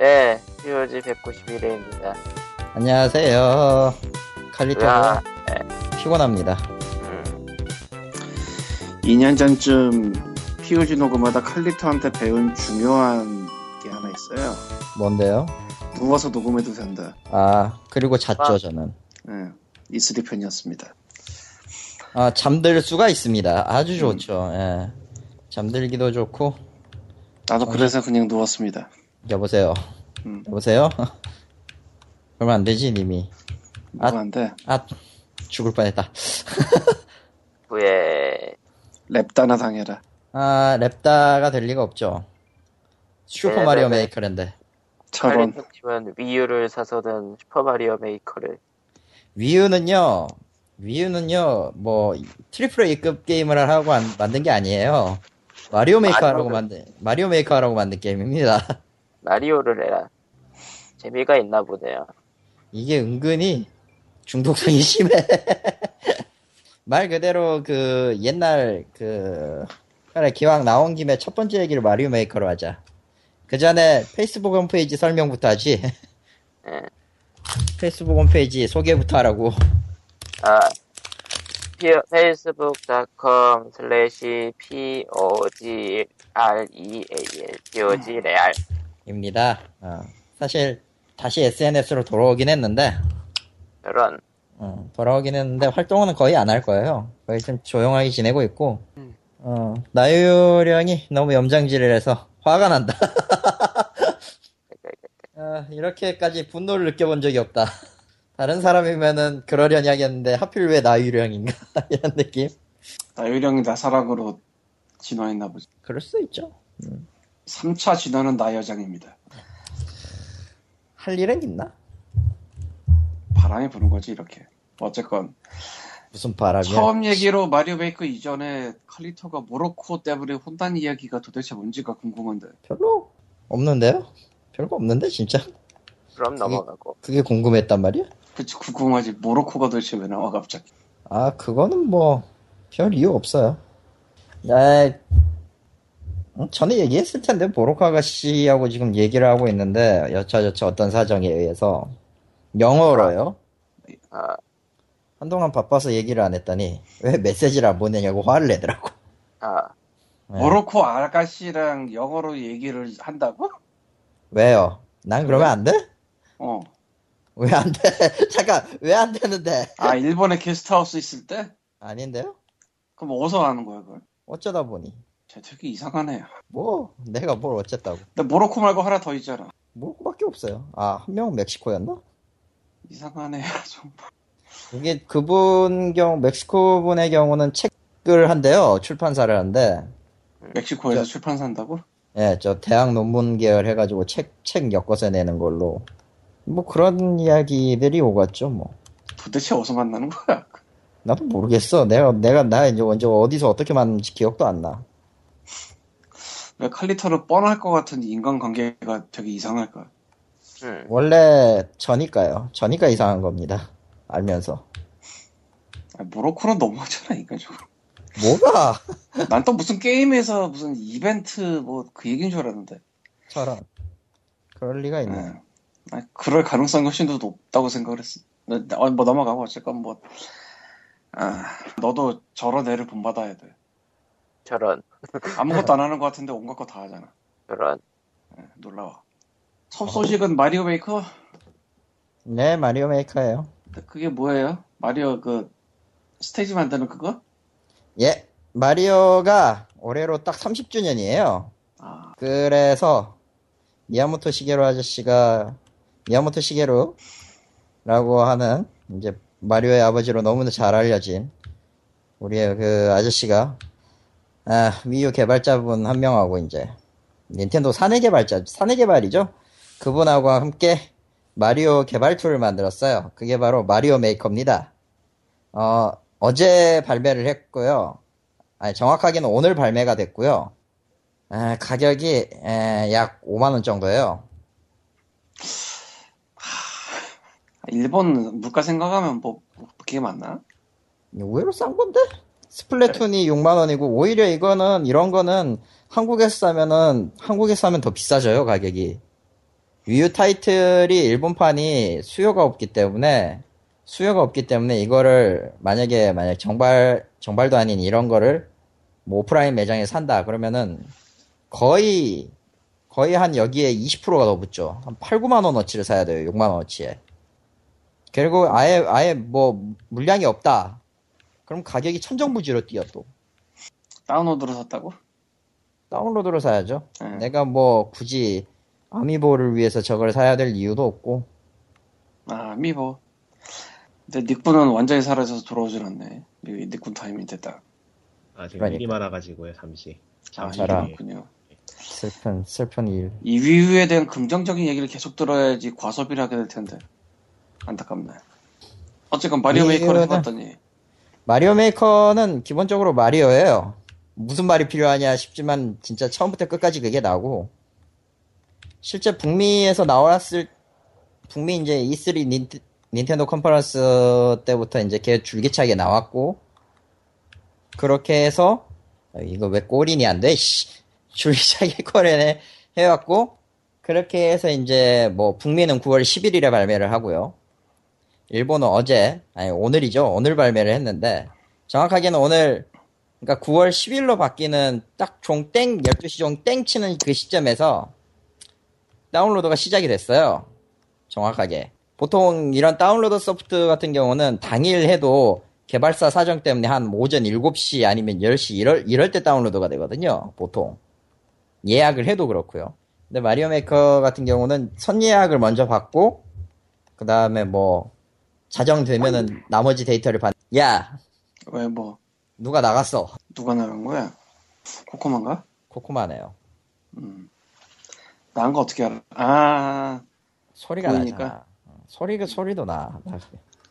예, POG 191회입니다. 안녕하세요. 칼리토가 으아, 피곤합니다. 음, 2년 전쯤 POG 녹음하다 칼리토한테 배운 중요한 게 하나 있어요. 뭔데요? 누워서 녹음해도 된다. 아, 그리고 잤죠, 아. 저는. 예, 이슬이 편이었습니다. 아, 잠들 수가 있습니다. 아주 좋죠, 예. 잠들기도 좋고, 나도 그래서 그냥 누웠습니다. 여보세요. 음. 여보세요? 그러면 안 되지, 님이. 아. 누구한테 아, 죽을 뻔했다. 후에, 랩다나 당해라. 아, 랩다가 될 리가 없죠. 슈퍼 마리오 네네네. 메이커랜데. 저런. 칼리토님은 위유를 사서든 슈퍼 마리오 메이커를. 위유는요, Wii U는요, 뭐, triple A급 게임을 하고 안- 만든 게 아니에요. 마리오 메이커 하라고 마리오를- 만든, 마리오 메이커 하라고 만든 게임입니다. 마리오를 해라. 재미가 있나 보네요. 이게 은근히 중독성이 심해. 말 그대로 그 옛날 그 그래 기왕 나온 김에 첫 번째 얘기를 마리오 메이커로 하자. 그 전에 페이스북 홈페이지 설명부터 하지. 예. 페이스북 홈페이지 소개부터 하라고. 아, facebook.com slash POGREAL, POG 레알. 입니다. 어, 사실 다시 SNS로 돌아오긴 했는데 이런, 어, 돌아오긴 했는데 활동은 거의 안 할 거예요. 거의 좀 조용하게 지내고 있고 음. 어, 나유령이 너무 염장질을 해서 화가 난다. 아, 이렇게까지 분노를 느껴본 적이 없다. 다른 사람이면은 그러려니 하겠는데 하필 왜 나유령인가 이런 느낌? 나유령이 나사랑으로 진화했나 보지. 그럴 수 있죠. 3차 진화는 나 여장입니다. 할 일은 있나? 바람이 부는 거지, 이렇게. 어쨌건. 무슨 바람이야? 처음 얘기로 마리오 메이커 이전에 칼리토가 모로코 때문에 혼난 이야기가 도대체 뭔지가 궁금한데. 별로 없는데요? 별거 없는데 진짜? 그럼 넘어가고. 그게 궁금했단 말이야? 그치, 궁금하지. 모로코가 도대체 왜 나와, 갑자기. 아, 그거는 뭐, 별 이유 없어요. 아, 음, 전에 얘기했을 텐데, 보로카 아가씨하고 지금 얘기를 하고 있는데, 여차저차 어떤 사정에 의해서, 영어로요? 아, 한동안 바빠서 얘기를 안 했더니, 왜 메시지를 안 보내냐고 화를 내더라고. 아, 네. 모로코 아가씨랑 영어로 얘기를 한다고? 왜요? 난 그러면 안 돼? 어. 왜 안 돼? 잠깐, 왜 안 되는데? 아, 일본에 게스트하우스 있을 때? 아닌데요? 그럼 어디서 하는 거야, 그걸? 어쩌다 보니. 쟤 되게 이상하네. 뭐, 내가 뭘 어쨌다고. 근데 모로코 말고 하나 더 있잖아. 뭐, 그밖에 없어요. 아, 한 명은 멕시코였나? 이상하네, 좀. 이게 그분 경 멕시코 분의 경우는 책을 한대요 출판사를 한대 멕시코에서 저- 출판사 한다고? 예 저 대학 논문 계열 해가지고 책 책 엮어서 내는 걸로 뭐 그런 이야기들이 오갔죠 뭐 도대체 어디서 만나는 거야? 나도 모르겠어 내가 내가 나 이제 언제 어디서 어떻게 만났는지 기억도 안 나 왜 칼리토를 뻔할 것 같은 인간관계가 되게 이상할까? 음, 원래 저니까요 저니까 이상한 겁니다 알면서 아, 모로코는 너무하잖아, 인간적으로. 뭐가 난 또 무슨 게임에서 무슨 이벤트 뭐 그 얘기인 줄 알았는데. 저런 그럴 리가 있네 예. 아, 그럴 가능성이 훨씬 더 높다고 생각을 했어. 나- 나- 어, 뭐 넘어가고 어쨌건 뭐. 아, 너도 저런 애를 본받아야 돼. 저런, 아무것도 안 하는 것 같은데 온갖 거 다 하잖아. 저런. 예, 놀라워. 첫 소식은 마리오 메이커? 네 마리오 메이커예요 그게 뭐예요? 마리오 그 스테이지 만드는 그거? 예 마리오가 올해로 딱 30주년이에요 아, 그래서 미야모토 시게루 아저씨가 미야모토 시게루라고 하는 이제 마리오의 아버지로 너무나 잘 알려진 우리의 그 아저씨가 아, Wii U 개발자분 한 명하고 이제 닌텐도 사내 개발자 사내 개발이죠. 그분하고 함께 마리오 개발 툴을 만들었어요. 그게 바로 마리오 메이커입니다. 어, 어제 발매를 했고요. 아니, 정확하게는 오늘 발매가 됐고요. 아, 가격이 에, 약 5만 원 정도예요. 일본 물가 생각하면 뭐, 뭐 그게 맞나? 의외로 싼 건데? 스플래툰이 6만 원이고, 오히려 이거는, 이런 거는 한국에서 사면은, 한국에서 사면 더 비싸져요, 가격이. 위유 타이틀이 일본판이 수요가 없기 때문에 수요가 없기 때문에 이거를 만약에 만약 정발 정발도 아닌 이런 거를 뭐 오프라인 매장에 산다 그러면은 거의 거의 한 여기에 20%가 더 붙죠. 한 8, 9만 원어치를 사야 돼요. 6만 원어치에. 그리고 아예 아예 뭐 물량이 없다. 그럼 가격이 천정부지로 뛰어 또. 다운로드로 샀다고? 다운로드로 사야죠. 네. 내가 뭐 굳이 아미보를 위해서 저걸 사야 될 이유도 없고. 아, 미보. 근데 닉군은 완전히 사라져서 돌아오질 않네. 이 닉군 타이밍 됐다. 아, 지금 그러니까. 일이 많아가지고요, 잠시. 아, 잠시. 그렇군요. 슬픈 슬픈 일. 이 Wii U에 대한 긍정적인 얘기를 계속 들어야지 과소비를 하게 될 텐데. 안타깝네. 어쨌건 마리오 메이커를 해봤더니, 마리오 메이커는 기본적으로 마리오예요. 무슨 말이 필요하냐 싶지만 진짜 처음부터 끝까지 그게 나고 실제 북미에서 나왔을 북미 이제 E3 닌테, 닌텐도 컨퍼런스 때부터 이제 걔 줄기차게 나왔고 그렇게 해서 어, 이거 왜 꼬린이 안 돼? 씨. 줄기차게 코레네 해왔고 그렇게 해서 이제 뭐 북미는 9월 10일에 발매를 하고요. 일본은 어제 아니 오늘이죠. 오늘 발매를 했는데 정확하게는 오늘 그러니까 9월 10일로 바뀌는 딱 종 땡 12시 종 땡 치는 그 시점에서 다운로드가 시작이 됐어요. 정확하게. 보통 이런 다운로드 소프트 같은 경우는 당일 해도 개발사 사정 때문에 한 오전 7시 아니면 10시 이럴, 이럴 때 다운로드가 되거든요. 보통. 예약을 해도 그렇고요. 근데 마리오 메이커 같은 경우는 선 예약을 먼저 받고 그 다음에 뭐 자정되면은 나머지 데이터를 받. 야 왜 뭐, 누가 나갔어? 누가 나간 거야? 코코만가? 코코마네요. 음. 나간 거 어떻게 알아? 아, 소리가 보이니까? 나잖아. 어, 소리가 소리도 나.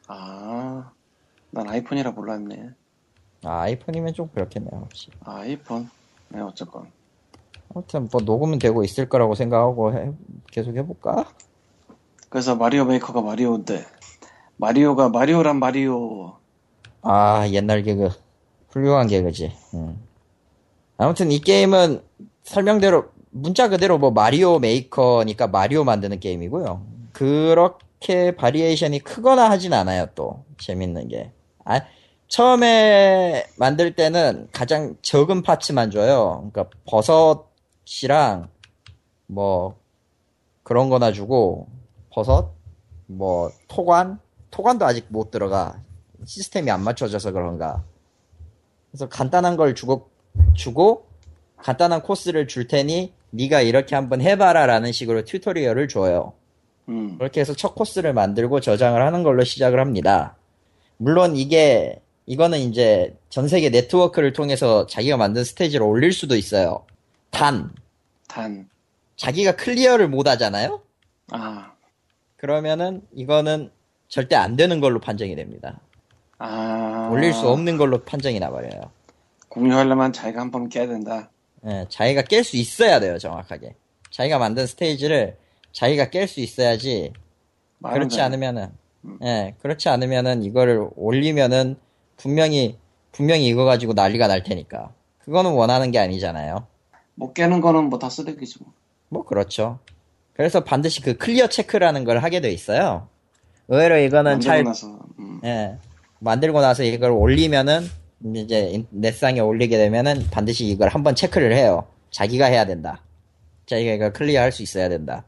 아. 난 아이폰이라 몰랐네. 아, 아이폰이면 좀 그렇겠네요. 혹시. 아이폰. 네, 어쨌건. 아무튼 뭐 녹음은 되고 있을 거라고 생각하고 해- 계속 해볼까? 그래서 마리오 메이커가 마리오인데, 마리오가 마리오란 말이오. 아 옛날 개그 훌륭한 개그지. 음. 아무튼 이 게임은 설명대로 문자 그대로 뭐 마리오 메이커니까 마리오 만드는 게임이고요. 그렇게 variation이 크거나 하진 않아요. 또 재밌는 게. 아, 처음에 만들 때는 가장 적은 파츠만 줘요. 그러니까 버섯이랑 뭐 그런 거나 주고 버섯, 뭐 토관, 토관도 아직 못 들어가. 시스템이 안 맞춰져서 그런가. 그래서 간단한 걸 주고 주고 간단한 코스를 줄 테니 네가 이렇게 한번 해봐라 라는 식으로 튜토리얼을 줘요. 음. 그렇게 해서 첫 코스를 만들고 저장을 하는 걸로 시작을 합니다. 물론 이게 이거는 이제 전 세계 네트워크를 통해서 자기가 만든 스테이지를 올릴 수도 있어요. 단 단. 자기가 클리어를 못 하잖아요. 아. 그러면은 이거는 절대 안 되는 걸로 판정이 됩니다. 아. 올릴 수 없는 걸로 판정이 나버려요. 공유하려면 자기가 한 번 깨야 된다. 예, 자기가 깰 수 있어야 돼요, 정확하게. 자기가 만든 스테이지를 자기가 깰 수 있어야지. 그렇지. 않으면은, 예, 그렇지 않으면은 이거를 올리면은 분명히, 분명히 이거 가지고 난리가 날 테니까. 그거는 원하는 게 아니잖아요. 못 깨는 거는 뭐 다 쓰레기지 뭐. 뭐, 그렇죠. 그래서 반드시 그 클리어 체크라는 걸 하게 돼 있어요. 의외로 이거는 만들고 잘, 나서. 음. 예, 만들고 나서 이걸 올리면은, 이제 넷상에 올리게 되면은 반드시 이걸 한번 체크를 해요. 자기가 해야 된다. 자기가 이걸 클리어 할 수 있어야 된다.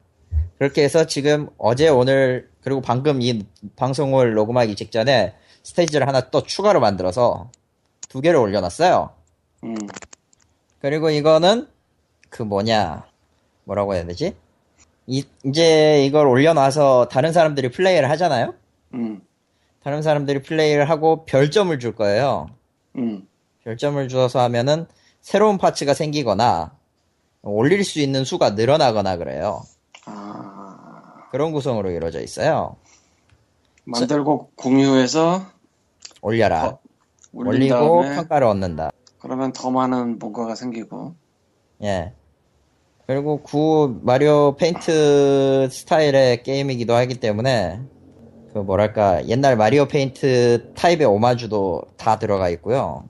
그렇게 해서 지금 어제 오늘 그리고 방금 이 방송을 녹음하기 직전에 스테이지를 하나 또 추가로 만들어서 두 개를 올려놨어요. 음. 그리고 이거는 그 뭐냐 뭐라고 해야 되지? 이, 이제 이걸 올려놔서 다른 사람들이 플레이를 하잖아요. 음. 다른 사람들이 플레이를 하고 별점을 줄 거예요. 음. 별점을 주어서 하면은 새로운 파츠가 생기거나 올릴 수 있는 수가 늘어나거나 그래요. 아. 그런 구성으로 이루어져 있어요. 만들고 공유해서 올려라. 어, 올리고 평가를 얻는다. 그러면 더 많은 뭔가가 생기고 예. 그리고 구 마리오 페인트 스타일의 게임이기도 하기 때문에 그 뭐랄까 옛날 마리오 페인트 타입의 오마주도 다 들어가 있고요.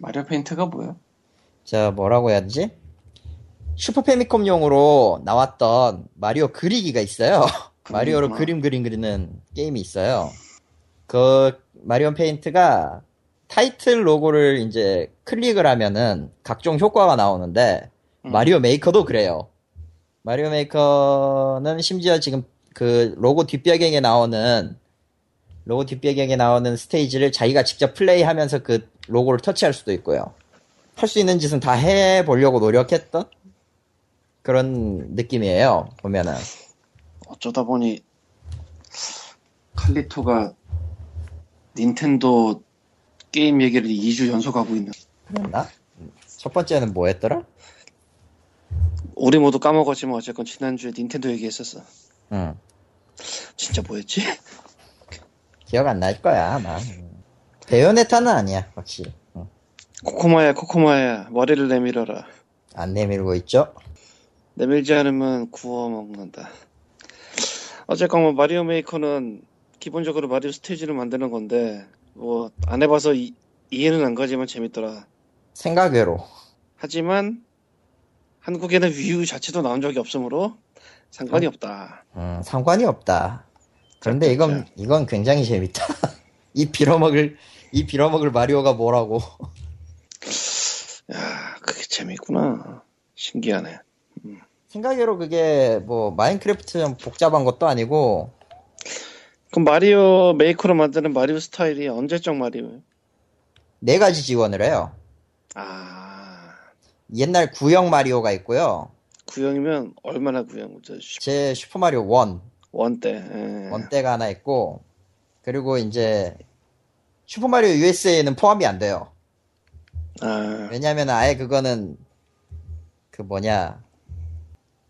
마리오 페인트가 뭐야? 자 뭐라고 해야 되지? 슈퍼 패미컴용으로 나왔던 마리오 그리기가 있어요. 마리오로. 그림 그림 그리는 게임이 있어요. 그 마리오 페인트가 타이틀 로고를 이제 클릭을 하면은 각종 효과가 나오는데 음. 마리오 메이커도 그래요. 마리오 메이커는 심지어 지금 그 로고 뒷배경에 나오는 로고 뒷배경에 나오는 스테이지를 자기가 직접 플레이하면서 그 로고를 터치할 수도 있고요. 할 수 있는 짓은 다 해보려고 노력했던 그런 느낌이에요. 보면은 어쩌다 보니 칼리토가 닌텐도 게임 얘기를 2주 연속하고 있는. 그랬나? 첫 번째는 뭐였더라? 우리 모두 까먹었지만 어쨌건 지난주에 닌텐도 얘기했었어. 응. 진짜 뭐였지? 기억 안 날 거야 아마. 베요네타는 아니야 확실히. 응. 코코마야 코코마야 머리를 내밀어라. 안 내밀고 있죠? 내밀지 않으면 구워 먹는다. 어쨌건 뭐 마리오 메이커는 기본적으로 마리오 스테이지를 만드는 건데 뭐 안 해봐서 이, 이해는 안 가지만 재밌더라. 생각외로. 하지만 한국에는 위유 자체도 나온 적이 없으므로 상관이 없다. 음, 상관이 없다. 그런데 이건, 이건 굉장히 재밌다. 이 빌어먹을, 이 빌어먹을 마리오가 뭐라고. 야, 그게 재밌구나. 신기하네. 생각외로 그게 뭐 마인크래프트처럼 복잡한 것도 아니고, 그럼 마리오 메이커로 만드는 마리오 스타일이 언제적 마리오예요? 네 가지 지원을 해요. 아, 옛날 구형 마리오가 있고요. 구형이면 얼마나 구형? 이제 슈퍼마리오 1, one 때. 예. one 때가 하나 있고, 그리고 이제 슈퍼마리오 USA는 포함이 안 돼요. 아, 왜냐면 아예 그거는 그 뭐냐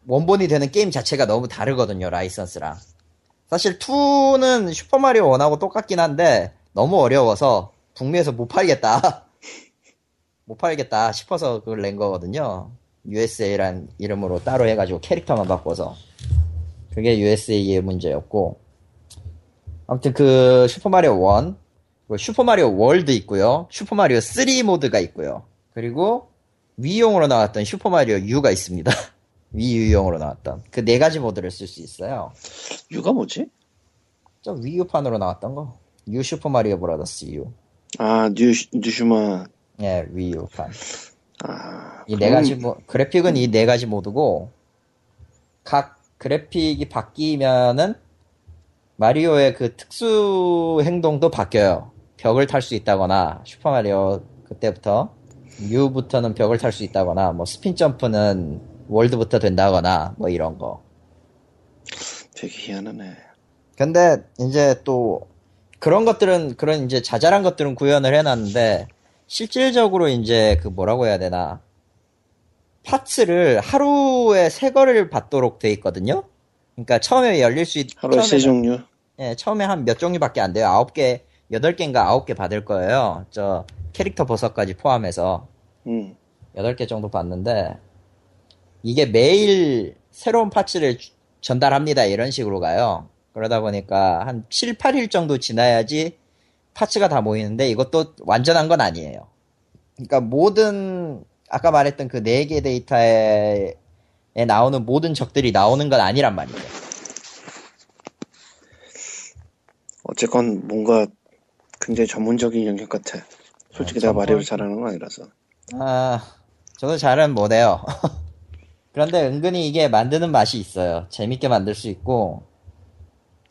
원본이 되는 게임 자체가 너무 다르거든요 라이선스랑 사실 2는 슈퍼마리오 1하고 똑같긴 한데 너무 어려워서 북미에서 못 팔겠다 못 팔겠다 싶어서 그걸 낸 거거든요 USA란 이름으로 따로 해가지고 캐릭터만 바꿔서 그게 USA의 문제였고 아무튼 그 슈퍼마리오 1 그리고 슈퍼마리오 월드 있고요. 슈퍼마리오 3 모드가 있고요. 그리고 Wii U용으로 나왔던 슈퍼마리오 U가 있습니다. Wii U용으로 나왔던 그 네 가지 모드를 쓸 수 있어요. U가 뭐지? 저 Wii U판으로 나왔던 거. U 슈퍼마리오 브라더스 U. 아, 뉴, 뉴슈마. 예, Wii U판. 아, 이 네 가지 모 그래픽은 이 네 가지 모드고 각 그래픽이 바뀌면은 마리오의 그 특수 행동도 바뀌어요. 벽을 탈 수 있다거나 슈퍼 마리오 그때부터 U부터는 벽을 탈 수 있다거나 뭐 스핀 점프는 월드부터 된다거나 뭐 이런 거. 되게 희한하네. 근데 이제 또 그런 것들은 그런 이제 자잘한 것들은 구현을 해놨는데 실질적으로 이제 그 뭐라고 해야 되나 파츠를 하루에 세 거를 받도록 돼 있거든요. 그러니까 처음에 열릴 수 있, 하루에 세 종류. 예, 처음에 한 몇 종류밖에 안 돼요. 아홉 개, 여덟 개인가 아홉 개 받을 거예요. 저 캐릭터 버섯까지 포함해서 음. 여덟 개 정도 받는데 이게 매일 새로운 파츠를 주- 전달합니다. 이런 식으로 가요. 그러다 보니까 한 7, 8일 정도 지나야지 파츠가 다 모이는데 이것도 완전한 건 아니에요. 그러니까 모든 아까 말했던 그네개 데이터에 에 나오는 모든 적들이 나오는 건 아니란 말이죠. 어쨌건 뭔가 굉장히 전문적인 영역 같아. 솔직히 아, 내가 마리오를 전문- 잘하는 건 아니라서. 아, 저도 잘은 못해요. 그런데 은근히 이게 만드는 맛이 있어요. 재밌게 만들 수 있고,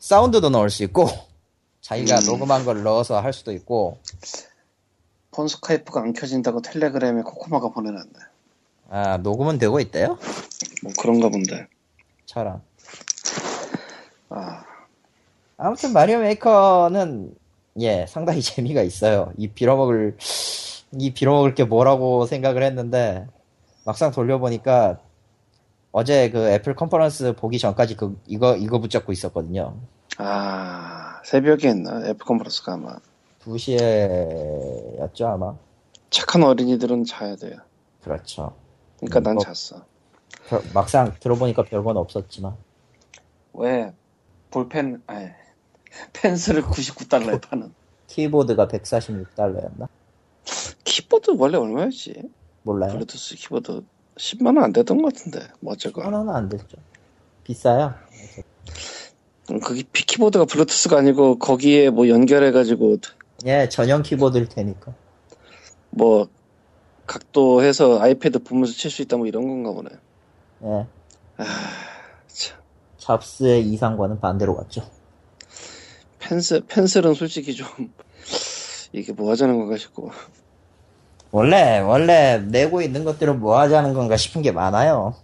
사운드도 넣을 수 있고, 자기가 음. 녹음한 걸 넣어서 할 수도 있고, 폰 스카이프가 안 켜진다고 텔레그램에 코코마가 보내놨네. 아, 녹음은 되고 있대요? 뭐 그런가 본데. 저런. 아, 아무튼 마리오 메이커는, 예, 상당히 재미가 있어요. 이 빌어먹을, 이 빌어먹을 게 뭐라고 생각을 했는데, 막상 돌려보니까, 어제 그 애플 컨퍼런스 보기 전까지 그, 이거, 이거 붙잡고 있었거든요. 아, 새벽에 했나? 애플 컨퍼런스가 아마. 2시에 였죠, 아마. 착한 어린이들은 자야 돼요. 그렇죠. 그러니까 음, 난 뭐- 잤어. 별- 막상 들어보니까 별건 없었지만. 왜 볼펜, 아니, 펜슬을 99달러에 파는. 키보드가 146달러였나? 키보드 원래 얼마였지? 몰라요. 블루투스 키보드 10만 원 안 되던 것 같은데. 뭐 어쩔까. 하나는 안 됐죠. 비싸요. 음, 그게 피- 키보드가 블루투스가 아니고 거기에 뭐 연결해가지고 예, 전용 키보드일 테니까. 뭐 각도해서 아이패드 보면서 칠 수 있다 뭐 이런 건가 보네. 예. 참. 잡스의 이상과는 반대로 갔죠. 펜슬 펜슬은 솔직히 좀 이게 뭐 하자는 건가 싶고. 원래, 원래 내고 있는 것들은 뭐 하자는 건가 싶은 게 많아요.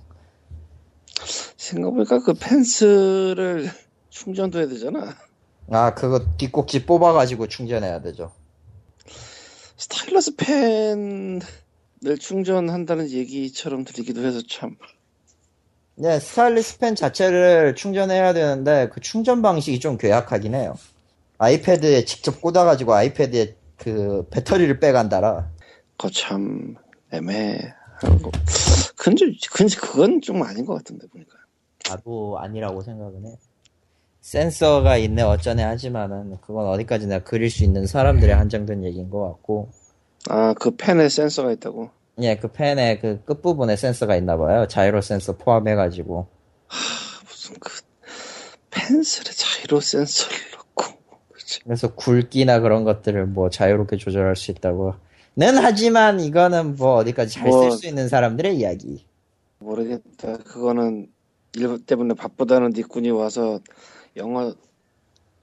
생각해보니까 그 펜슬을 충전도 해야 되잖아. 아, 그거 뒷꼭지 뽑아가지고 충전해야 되죠. 스타일러스 펜을 충전한다는 얘기처럼 들리기도 해서 참. 네, 스타일리스 펜 자체를 충전해야 되는데 그 충전 방식이 좀 괴약하긴 해요. 아이패드에 직접 꽂아가지고 아이패드에 그 배터리를 빼간다라. 그거 참 애매한 거. 근데, 근데 그건 좀 아닌 것 같은데 보니까. 나도 아니라고 생각은 해. 센서가 있네 어쩌네 하지만은 그건 어디까지 나 그릴 수 있는 사람들의 한정된 얘기인 것 같고. 아, 그 펜에 센서가 있다고? 예, 그 펜의 그 끝부분에 센서가 있나 봐요. 자이로 센서 포함해가지고. 무슨 그 펜슬에 자이로 센서를 넣고. 그치. 그래서 굵기나 그런 것들을 뭐 자유롭게 조절할 수 있다고. 는 하지만 이거는 뭐 어디까지 잘쓸 뭐- 수 있는 사람들의 이야기. 모르겠다. 그거는 일 때문에 바쁘다는 니꾼이 와서 영어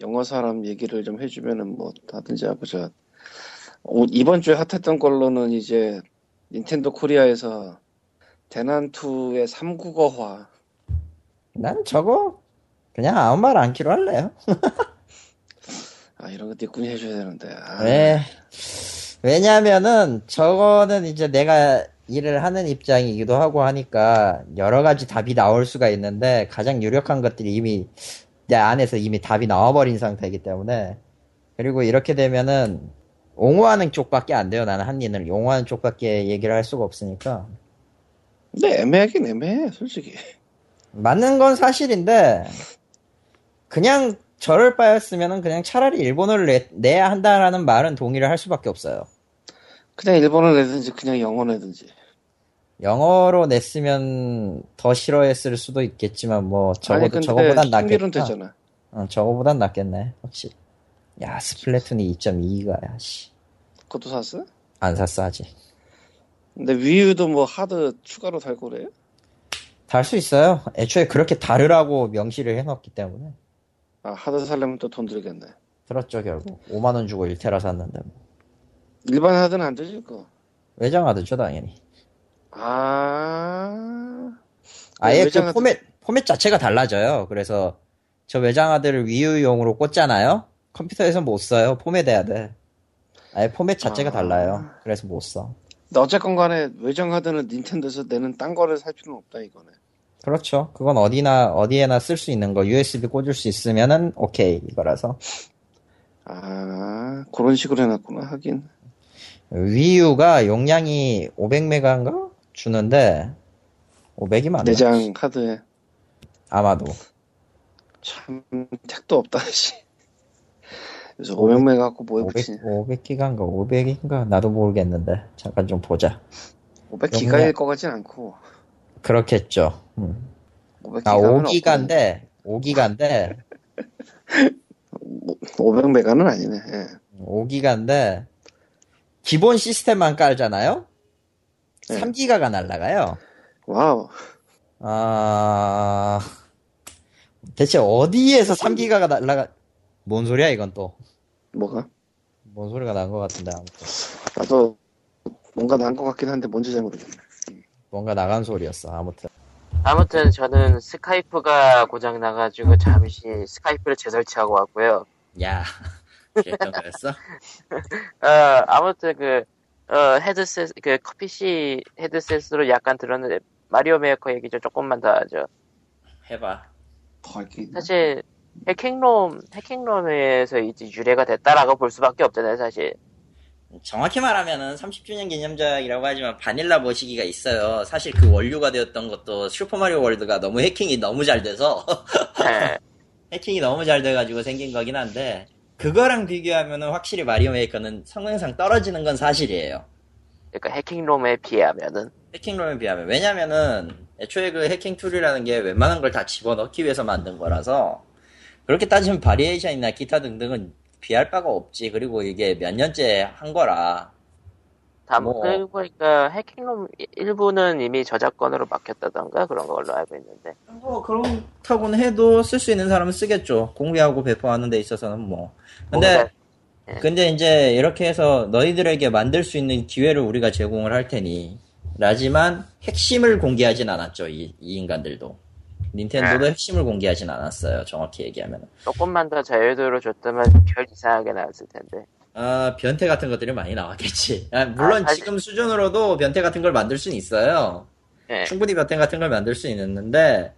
영어 사람 얘기를 좀 해주면은 뭐저 오- 이번 주에 핫했던 걸로는 이제 닌텐도 코리아에서 대난2의 3국어화 난 저거 그냥 아무 말 않기로 할래요. 아 이런 거 니꾼이 해줘야 되는데 아, 왜? 왜냐면은 저거는 이제 내가 일을 하는 입장이기도 하고 하니까 여러 가지 답이 나올 수가 있는데 가장 유력한 것들이 이미 내 안에서 이미 답이 나와버린 상태이기 때문에 그리고 이렇게 되면은 옹호하는 쪽밖에 안 돼요. 나는 한인을 옹호하는 쪽밖에 얘기를 할 수가 없으니까 근데 애매하긴 애매해 솔직히 맞는 건 사실인데 그냥 저럴 바였으면은 그냥 차라리 일본어를 내, 내야 한다라는 말은 동의를 할 수밖에 없어요. 그냥 일본어 내든지 그냥 영어 내든지 영어로 냈으면 더 싫어했을 수도 있겠지만 뭐 적어도 저거보단 낫겠다. 되잖아 어, 저거보단 낫겠네. 확실히. 야 스플래툰이 2.2기가야. 씨. 그것도 샀어? 안 샀어 아직. 근데 위유도 뭐 하드 추가로 달 거래요? 달 수 있어요. 애초에 그렇게 다르라고 명시를 해놨기 때문에. 아 하드 살려면 또 돈 들겠네 들었죠 결국. 5만 원 주고 1테라 샀는데 뭐. 일반 하드는 안 되지 그거 외장 하드죠 당연히. 아 아예 그 포맷 포맷 자체가 달라져요. 그래서 저 외장하드를 위유용으로 꽂잖아요. 컴퓨터에서 못 써요. 포맷해야 돼. 아예 포맷 자체가 아. 달라요. 그래서 못 써. 근데 어쨌건 간에 외장 하드는 닌텐도에서 내는 딴 거를 살 필요는 없다 이거네 그렇죠. 그건 어디나 어디에나 쓸 수 있는 거 USB 꽂을 수 있으면은 오케이 이거라서. 아 그런 식으로 해놨구나 하긴 위유가 용량이 500메가인가 주는데 500이 맞나? 내장 하드에 아마도. 참 택도 없다 씨 그래서 500메가 갖고 뭐에 500, 붙이냐 500기가인가 500인가 나도 모르겠는데 잠깐 좀 보자. 500기가일 것 같진 않고 그렇겠죠. 음. 500기가면 아 5기가인데 5기가인데 500메가는 아니네 예. 5기가인데 기본 시스템만 깔잖아요. 네. 3기가가 날라가요. 와우 아 대체 어디에서 3기가가 날라가? 뭔 소리야 이건 또? 뭐가 뭔 소리가 난 것 같은데 아무튼 나도 뭔가 난 것 같긴 한데 뭔지 잘 모르겠네 뭔가 나간 소리였어 아무튼 아무튼 저는 스카이프가 고장 나가지고 잠시 스카이프를 재설치하고 왔고요. 야 거였어? 어, 아무튼 그 어, 헤드셋 그 PC 헤드셋으로 약간 들었는데 마리오 메이커 얘기 좀 조금만 더 하죠. 해봐? 사실 해킹롬 해킹롬에서 이제 유래가 됐다라고 볼 수밖에 없잖아요, 사실. 정확히 말하면은 30주년 기념작이라고 하지만 바닐라 머시기가 있어요. 사실 그 원류가 되었던 것도 슈퍼마리오 월드가 너무 해킹이 너무 잘 돼서 네. 해킹이 너무 잘 돼가지고 생긴 거긴 한데 그거랑 비교하면은 확실히 마리오 메이커는 성능상 떨어지는 건 사실이에요. 그러니까 해킹롬에 비하면은? 해킹롬에 비하면. 왜냐면은 애초에 그 해킹 tool이라는 게 웬만한 걸 다 집어넣기 위해서 만든 거라서 그렇게 따지면 variation이나 기타 등등은 비할 바가 없지. 그리고 이게 몇 년째 한 거라 다 뭐. 그리고 보니까 해킹롬 일부는 이미 저작권으로 막혔다던가 그런 걸로 알고 있는데. 뭐 그렇다고는 해도 쓸 수 있는 사람은 쓰겠죠. 공개하고 배포하는 데 있어서는 뭐. 근데 예. 근데 이제 이렇게 해서 너희들에게 만들 수 있는 기회를 우리가 제공을 할 테니. 라지만 핵심을 공개하진 않았죠 이, 이 인간들도. 닌텐도도 네. 핵심을 공개하진 않았어요 정확히 얘기하면 조금만 더 자유도를 줬다면 별 이상하게 나왔을 텐데 아 변태 같은 것들이 많이 나왔겠지. 아, 물론 아, 사실- 지금 수준으로도 변태 같은 걸 만들 수는 있어요. 예. 충분히 변태 같은 걸 만들 수 있는데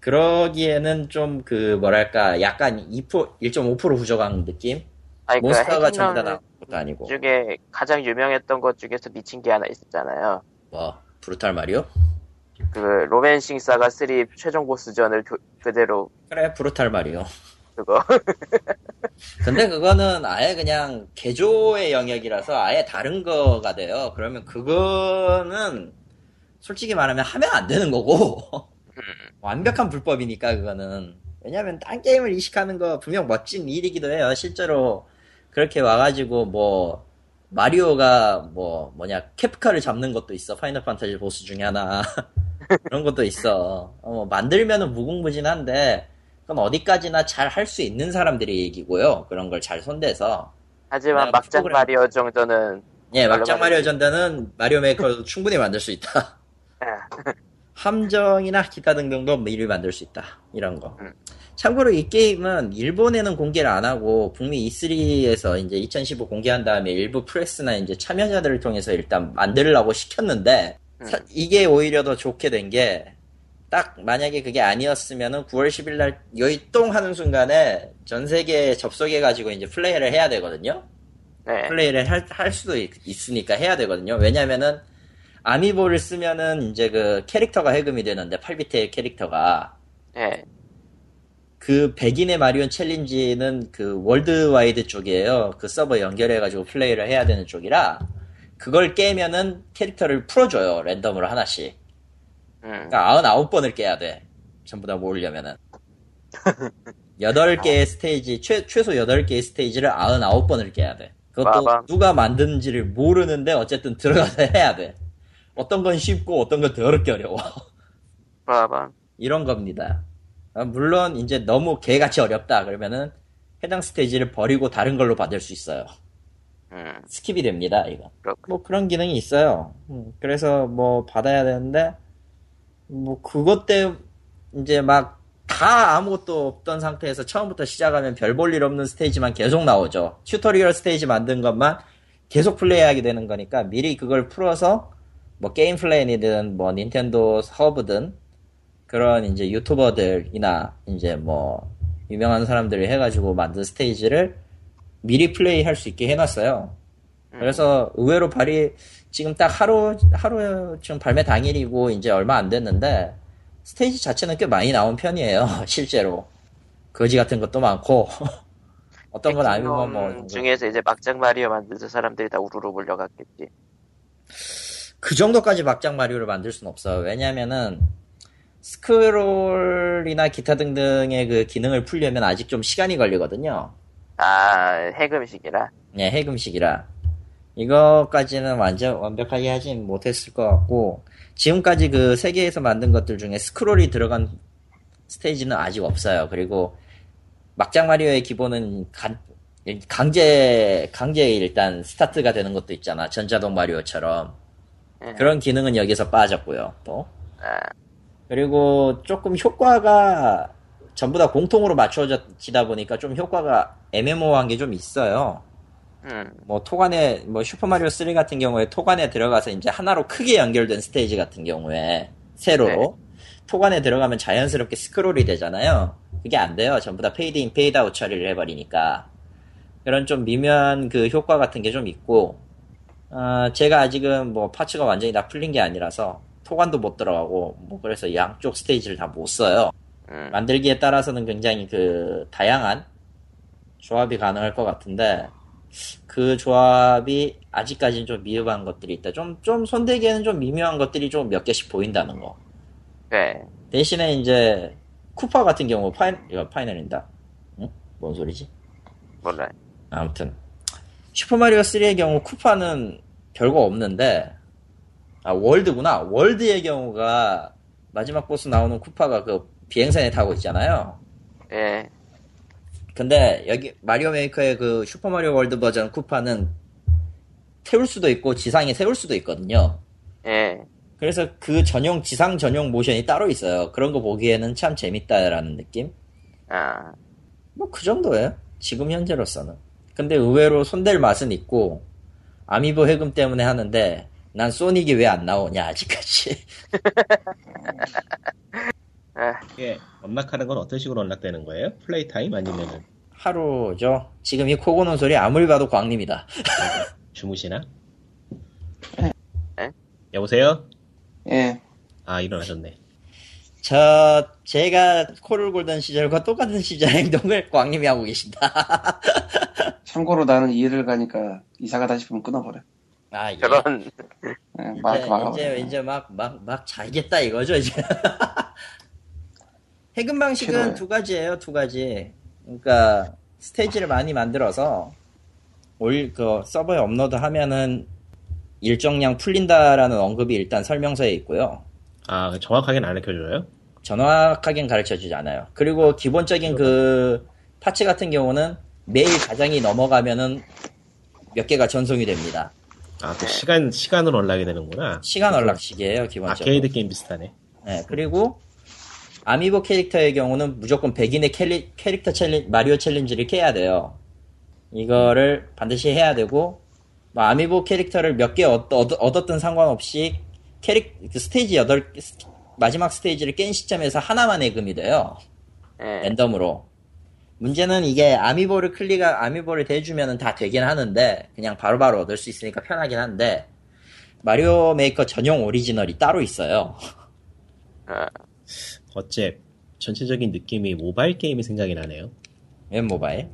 그러기에는 좀 그 뭐랄까 약간 2% 1.5% 부족한 느낌? 아니 그 몬스터가 전부 다 나온 것도 아니고. 중에 가장 유명했던 것 중에서 미친 게 하나 있었잖아요. 뭐 브루탈 마리오? 그 로맨싱 사가 3 최종 보스전을 교- 그대로 그래 브루탈 마리오 그거 근데 그거는 아예 그냥 개조의 영역이라서 아예 다른 거가 돼요. 그러면 그거는 솔직히 말하면 하면 안 되는 거고 완벽한 불법이니까 그거는 왜냐면 딴 게임을 이식하는 거 분명 멋진 일이기도 해요. 실제로 그렇게 와가지고 뭐 마리오가 뭐 뭐냐 케프카를 잡는 것도 있어. 파이널 판타지 보스 중에 하나 그런 것도 있어. 어, 뭐 만들면은 무궁무진한데 그건 어디까지나 잘 할 수 있는 사람들의 얘기고요. 그런 걸 잘 손대서. 하지만 막장 프로그램- 마리오 정도는 예, 막장 마리오 전단은 마리오 메이커도 충분히 만들 수 있다. 예. 함정이나 기타 등등도 미리 만들 수 있다. 이런 거. 음. 참고로 이 게임은 일본에는 공개를 안 하고 북미 E3에서 이제 2015 공개한 다음에 일부 프레스나 이제 참여자들을 통해서 일단 만들라고 시켰는데 음. 사- 이게 오히려 더 좋게 된 게 딱 만약에 그게 아니었으면은 9월 10일 날 여의똥 하는 순간에 전 세계에 접속해 가지고 이제 플레이를 해야 되거든요. 네. 플레이를 할, 할 수도 있, 으니까 해야 되거든요. 왜냐면은 아미보를 쓰면은 이제 그 캐릭터가 해금이 되는데 8비트의 캐릭터가 네. 그 백인의 마리오 챌린지는 그 worldwide 쪽이에요. 그 서버 연결해 가지고 플레이를 해야 되는 쪽이라 그걸 깨면은 캐릭터를 풀어줘요. 랜덤으로 하나씩. 음. 그러니까 99번을 깨야 돼. 전부 다 모으려면은. 8개의 스테이지, 최, 최소 8개의 스테이지를 99번을 깨야 돼. 그것도 빠밤. 누가 만든지를 모르는데 어쨌든 들어가서 해야 돼. 어떤 건 쉽고 어떤 건 더럽게 어려워. 봐봐. 이런 겁니다. 아, 물론 이제 너무 개같이 어렵다 그러면은 해당 스테이지를 버리고 다른 걸로 받을 수 있어요. 음. skip이 됩니다, 이거. 뭐 그런 기능이 있어요. 음, 그래서 뭐 받아야 되는데 뭐 그것 때 이제 막 다 아무것도 없던 상태에서 처음부터 시작하면 별 볼 일 없는 스테이지만 계속 나오죠. tutorial 스테이지 만든 것만 계속 플레이하게 되는 거니까 미리 그걸 풀어서 뭐 게임 플랜이든 뭐 닌텐도 허브든 그런 이제 유튜버들이나 이제 뭐 유명한 사람들이 해가지고 만든 스테이지를 미리 플레이 할 수 있게 해놨어요. 그래서 의외로 발이 지금 딱 하루 하루 지금 발매 당일이고 이제 얼마 안 됐는데 스테이지 자체는 꽤 많이 나온 편이에요 실제로 거지 같은 것도 많고 어떤 건 아니면 뭐 중에서 이제 막장 마리오 만드는 사람들이 다 우르르 몰려갔겠지. 그 정도까지 막장 마리오를 만들 수는 없어요. 왜냐면은 스크롤이나 기타 등등의 그 기능을 풀려면 아직 좀 시간이 걸리거든요. 아, 해금식이라. 네, 해금식이라. 이거까지는 완전 완벽하게 하진 못했을 것 같고, 지금까지 그 세계에서 만든 것들 중에 스크롤이 들어간 스테이지는 아직 없어요. 그리고 막장 마리오의 기본은 간- 강제, 강제 일단 스타트가 되는 것도 있잖아. 전자동 마리오처럼. 예. 그런 기능은 여기서 빠졌고요, 또. 아, 그리고 조금 효과가 전부 다 공통으로 맞춰지다 보니까 좀 효과가 애매모호한 게 좀 있어요. 음. 뭐 토간에 뭐 슈퍼마리오 3 같은 경우에 토간에 들어가서 이제 하나로 크게 연결된 스테이지 같은 경우에 세로로 네. 토관에 들어가면 자연스럽게 스크롤이 되잖아요. 그게 안 돼요. 전부 다 페이드 인 페이드 아웃 처리를 해버리니까 그런 좀 미묘한 그 효과 같은 게 좀 있고 어, 제가 아직은 뭐 parts가 완전히 다 풀린 게 아니라서 토관도 못 들어가고 뭐 그래서 양쪽 스테이지를 다 못 써요. 음. 만들기에 따라서는 굉장히 그 다양한 조합이 가능할 것 같은데 그 조합이 아직까지는 좀 미흡한 것들이 있다. 좀, 좀 손대기에는 좀 미묘한 것들이 좀 몇 개씩 보인다는 거. 네. 대신에 이제 쿠파 같은 경우 파이, 이거 파이널인다. 응? 뭔 소리지? 몰라요. 아무튼 슈퍼마리오 3의 경우 쿠파는 별거 없는데 아 월드구나. 월드의 경우가 마지막 보스 나오는 쿠파가 그 비행선에 타고 있잖아요. 예. 근데 여기 마리오 메이커의 그 슈퍼 마리오 월드 버전 쿠파는 태울 수도 있고 지상에 세울 수도 있거든요. 예. 그래서 그 전용 지상 전용 모션이 따로 있어요. 그런 거 보기에는 참 재밌다라는 느낌. 아. 뭐 그 정도예요. 지금 현재로서는. 근데 의외로 손댈 맛은 있고 아미보 해금 때문에 하는데 난 소닉이 왜 안 나오냐 아직까지. 아, 이게 unlock하는 건 어떤 식으로 unlock되는 거예요? 플레이 타임 아니면은 하루죠. 지금 이 코 고는 소리 아무리 봐도 광림이다. 주무시나? 에? 여보세요? 예. 아 일어나셨네. 저 제가 코를 골던 시절과 똑같은 시절 행동을 광림이 하고 계신다. 참고로 나는 이해를 가니까 이사 가다 싶으면 끊어버려. 아 예. 저런. 예, 막, 이제, 막아버려. 이제 이제 막 막막 잘겠다 이거죠 이제. 해금 방식은 싫어요. 두 가지예요, 두 가지. 그러니까 스테이지를 많이 만들어서 올 그 서버에 업로드하면은 일정량 풀린다라는 언급이 일단 설명서에 있고요. 아 정확하게는 안 알려줘요? 정확하게는 가르쳐 주지 않아요. 그리고 기본적인 그 parts 같은 경우는 매일 자정이 넘어가면은 몇 개가 전송이 됩니다. 아 그 시간 시간으로 unlock이 되는구나. 시간 unlock식이에요, 기본적으로. 아케이드 게임 비슷하네. 네, 그리고 아미보 캐릭터의 경우는 무조건 100인의 캐리, 캐릭터 챌린, 마리오 챌린지를 깨야 돼요. 이거를 반드시 해야 되고, 뭐 아미보 캐릭터를 몇 개 얻었든 상관없이 캐릭, 그 스테이지 8, 마지막 스테이지를 깬 시점에서 하나만 해금이 돼요. 예. 랜덤으로. 문제는 이게 아미보를 클릭하, 아미보를 대주면은 다 되긴 하는데, 그냥 바로 바로 얻을 수 있으니까 편하긴 한데, 마리오 메이커 전용 오리지널이 따로 있어요. 아, 어째 전체적인 느낌이 모바일 게임이 생각이 나네요. 웹 모바일.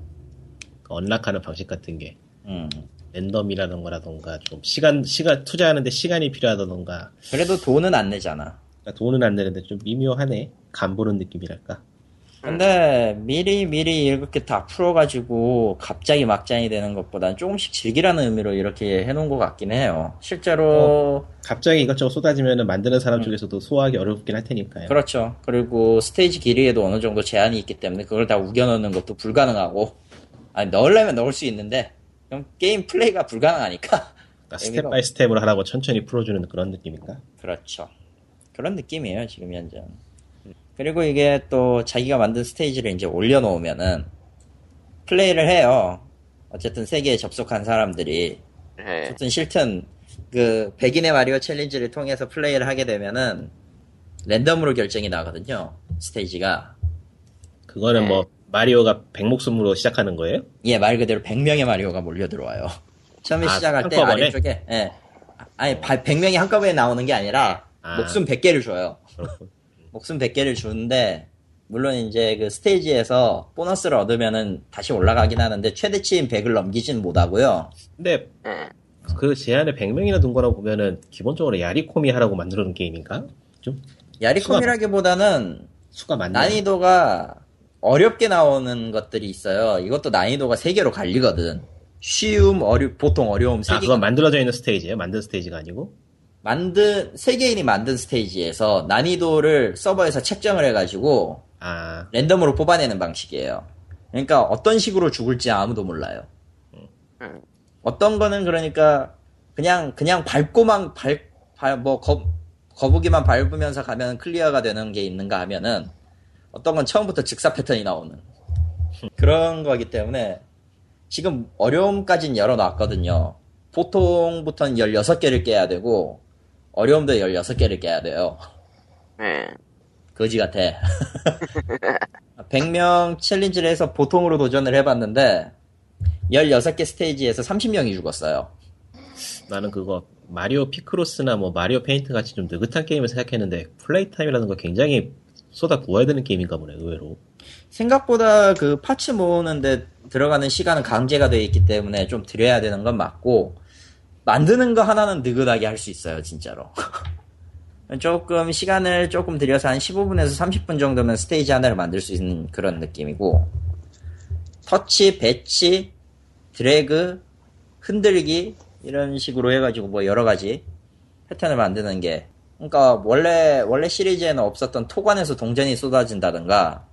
그 unlock하는 방식 같은 게 음. 랜덤이라는 거라던가 좀 시간 시간 투자하는데 시간이 필요하다던가 그래도 돈은 안 내잖아. 그러니까 돈은 안 내는데 좀 미묘하네. 간 보는 느낌이랄까. 근데 미리 미리 이렇게 다 풀어가지고 갑자기 막장이 되는 것보단 조금씩 즐기라는 의미로 이렇게 해놓은 것 같긴 해요. 실제로 갑자기 이것저것 쏟아지면 만드는 사람 음. 쪽에서도 소화하기 어렵긴 할 테니까요. 그렇죠. 그리고 스테이지 길이에도 어느 정도 제한이 있기 때문에 그걸 다 우겨 넣는 것도 불가능하고 아니 넣으려면 넣을 수 있는데 그럼 게임 플레이가 불가능하니까 그러니까 step by step으로 하라고 천천히 풀어주는 그런 느낌인가? 그렇죠. 그런 느낌이에요, 지금 현재. 그리고 이게 또 자기가 만든 스테이지를 이제 올려놓으면은 플레이를 해요. 어쨌든 세계에 접속한 사람들이. 예. 좋든 싫든 그 백인의 마리오 챌린지를 통해서 플레이를 하게 되면은 랜덤으로 결정이 나거든요. 스테이지가. 그거는 네. 뭐 마리오가 백목숨으로 시작하는 거예요? 예, 말 그대로 100명의 마리오가 몰려 들어와요. 처음에 아, 시작할 때 한꺼번에? 아래쪽에, 예. 아니, 100명이 한꺼번에 나오는 게 아니라, 아. 목숨 100개를 줘요. 그렇군. 목숨 100개를 주는데, 물론 이제 그 스테이지에서 보너스를 얻으면은 다시 올라가긴 하는데, 최대치인 100을 넘기진 못하고요. 근데 예. 그 제한에 100명이나 둔 거라고 보면은 기본적으로 야리코미 하라고 만들어 놓은 게임인가? 좀 야리콤이라기보다는 수가 많네. 난이도가 어렵게 나오는 것들이 있어요. 이것도 난이도가 3개로 갈리거든. 쉬움, 어려, 보통 어려움 3개. 아, 그건 만들어져 있는 스테이지예요? 만든 스테이지가 아니고? 만든 세계인이 만든 스테이지에서 난이도를 서버에서 책정을 해가지고 아, 랜덤으로 뽑아내는 방식이에요. 그러니까 어떤 식으로 죽을지 아무도 몰라요. 음. 어떤 거는 그러니까 그냥 그냥 밟고만 밟뭐 거북이만 밟으면서 가면 클리어가 되는 게 있는가 하면은 어떤 건 처음부터 즉사 패턴이 나오는 그런 거기 때문에 지금 어려움까지는 열어놨거든요. 보통부터는 16개를 깨야 되고 어려움도 16개를 깨야 돼요. 예. 거지 같아. 100명 challenge를 해서 보통으로 도전을 해봤는데 16개 스테이지에서 30명이 죽었어요. 나는 그거 마리오 피크로스나 뭐 마리오 페인트 같이 좀 느긋한 게임을 생각했는데 play time이라는 거 굉장히 쏟아 부어야 되는 게임인가 보네 의외로. 생각보다 그 parts 모으는데 들어가는 시간은 강제가 되어 있기 때문에 좀 들여야 되는 건 맞고 만드는 거 하나는 느긋하게 할 수 있어요 진짜로. 조금 시간을 조금 들여서 한 15분에서 30분 정도면 스테이지 하나를 만들 수 있는 그런 느낌이고 터치, 배치, 드래그, 흔들기 이런 식으로 해가지고 뭐 여러 가지 패턴을 만드는 게 그러니까 원래 원래 시리즈에는 없었던 토관에서 동전이 쏟아진다든가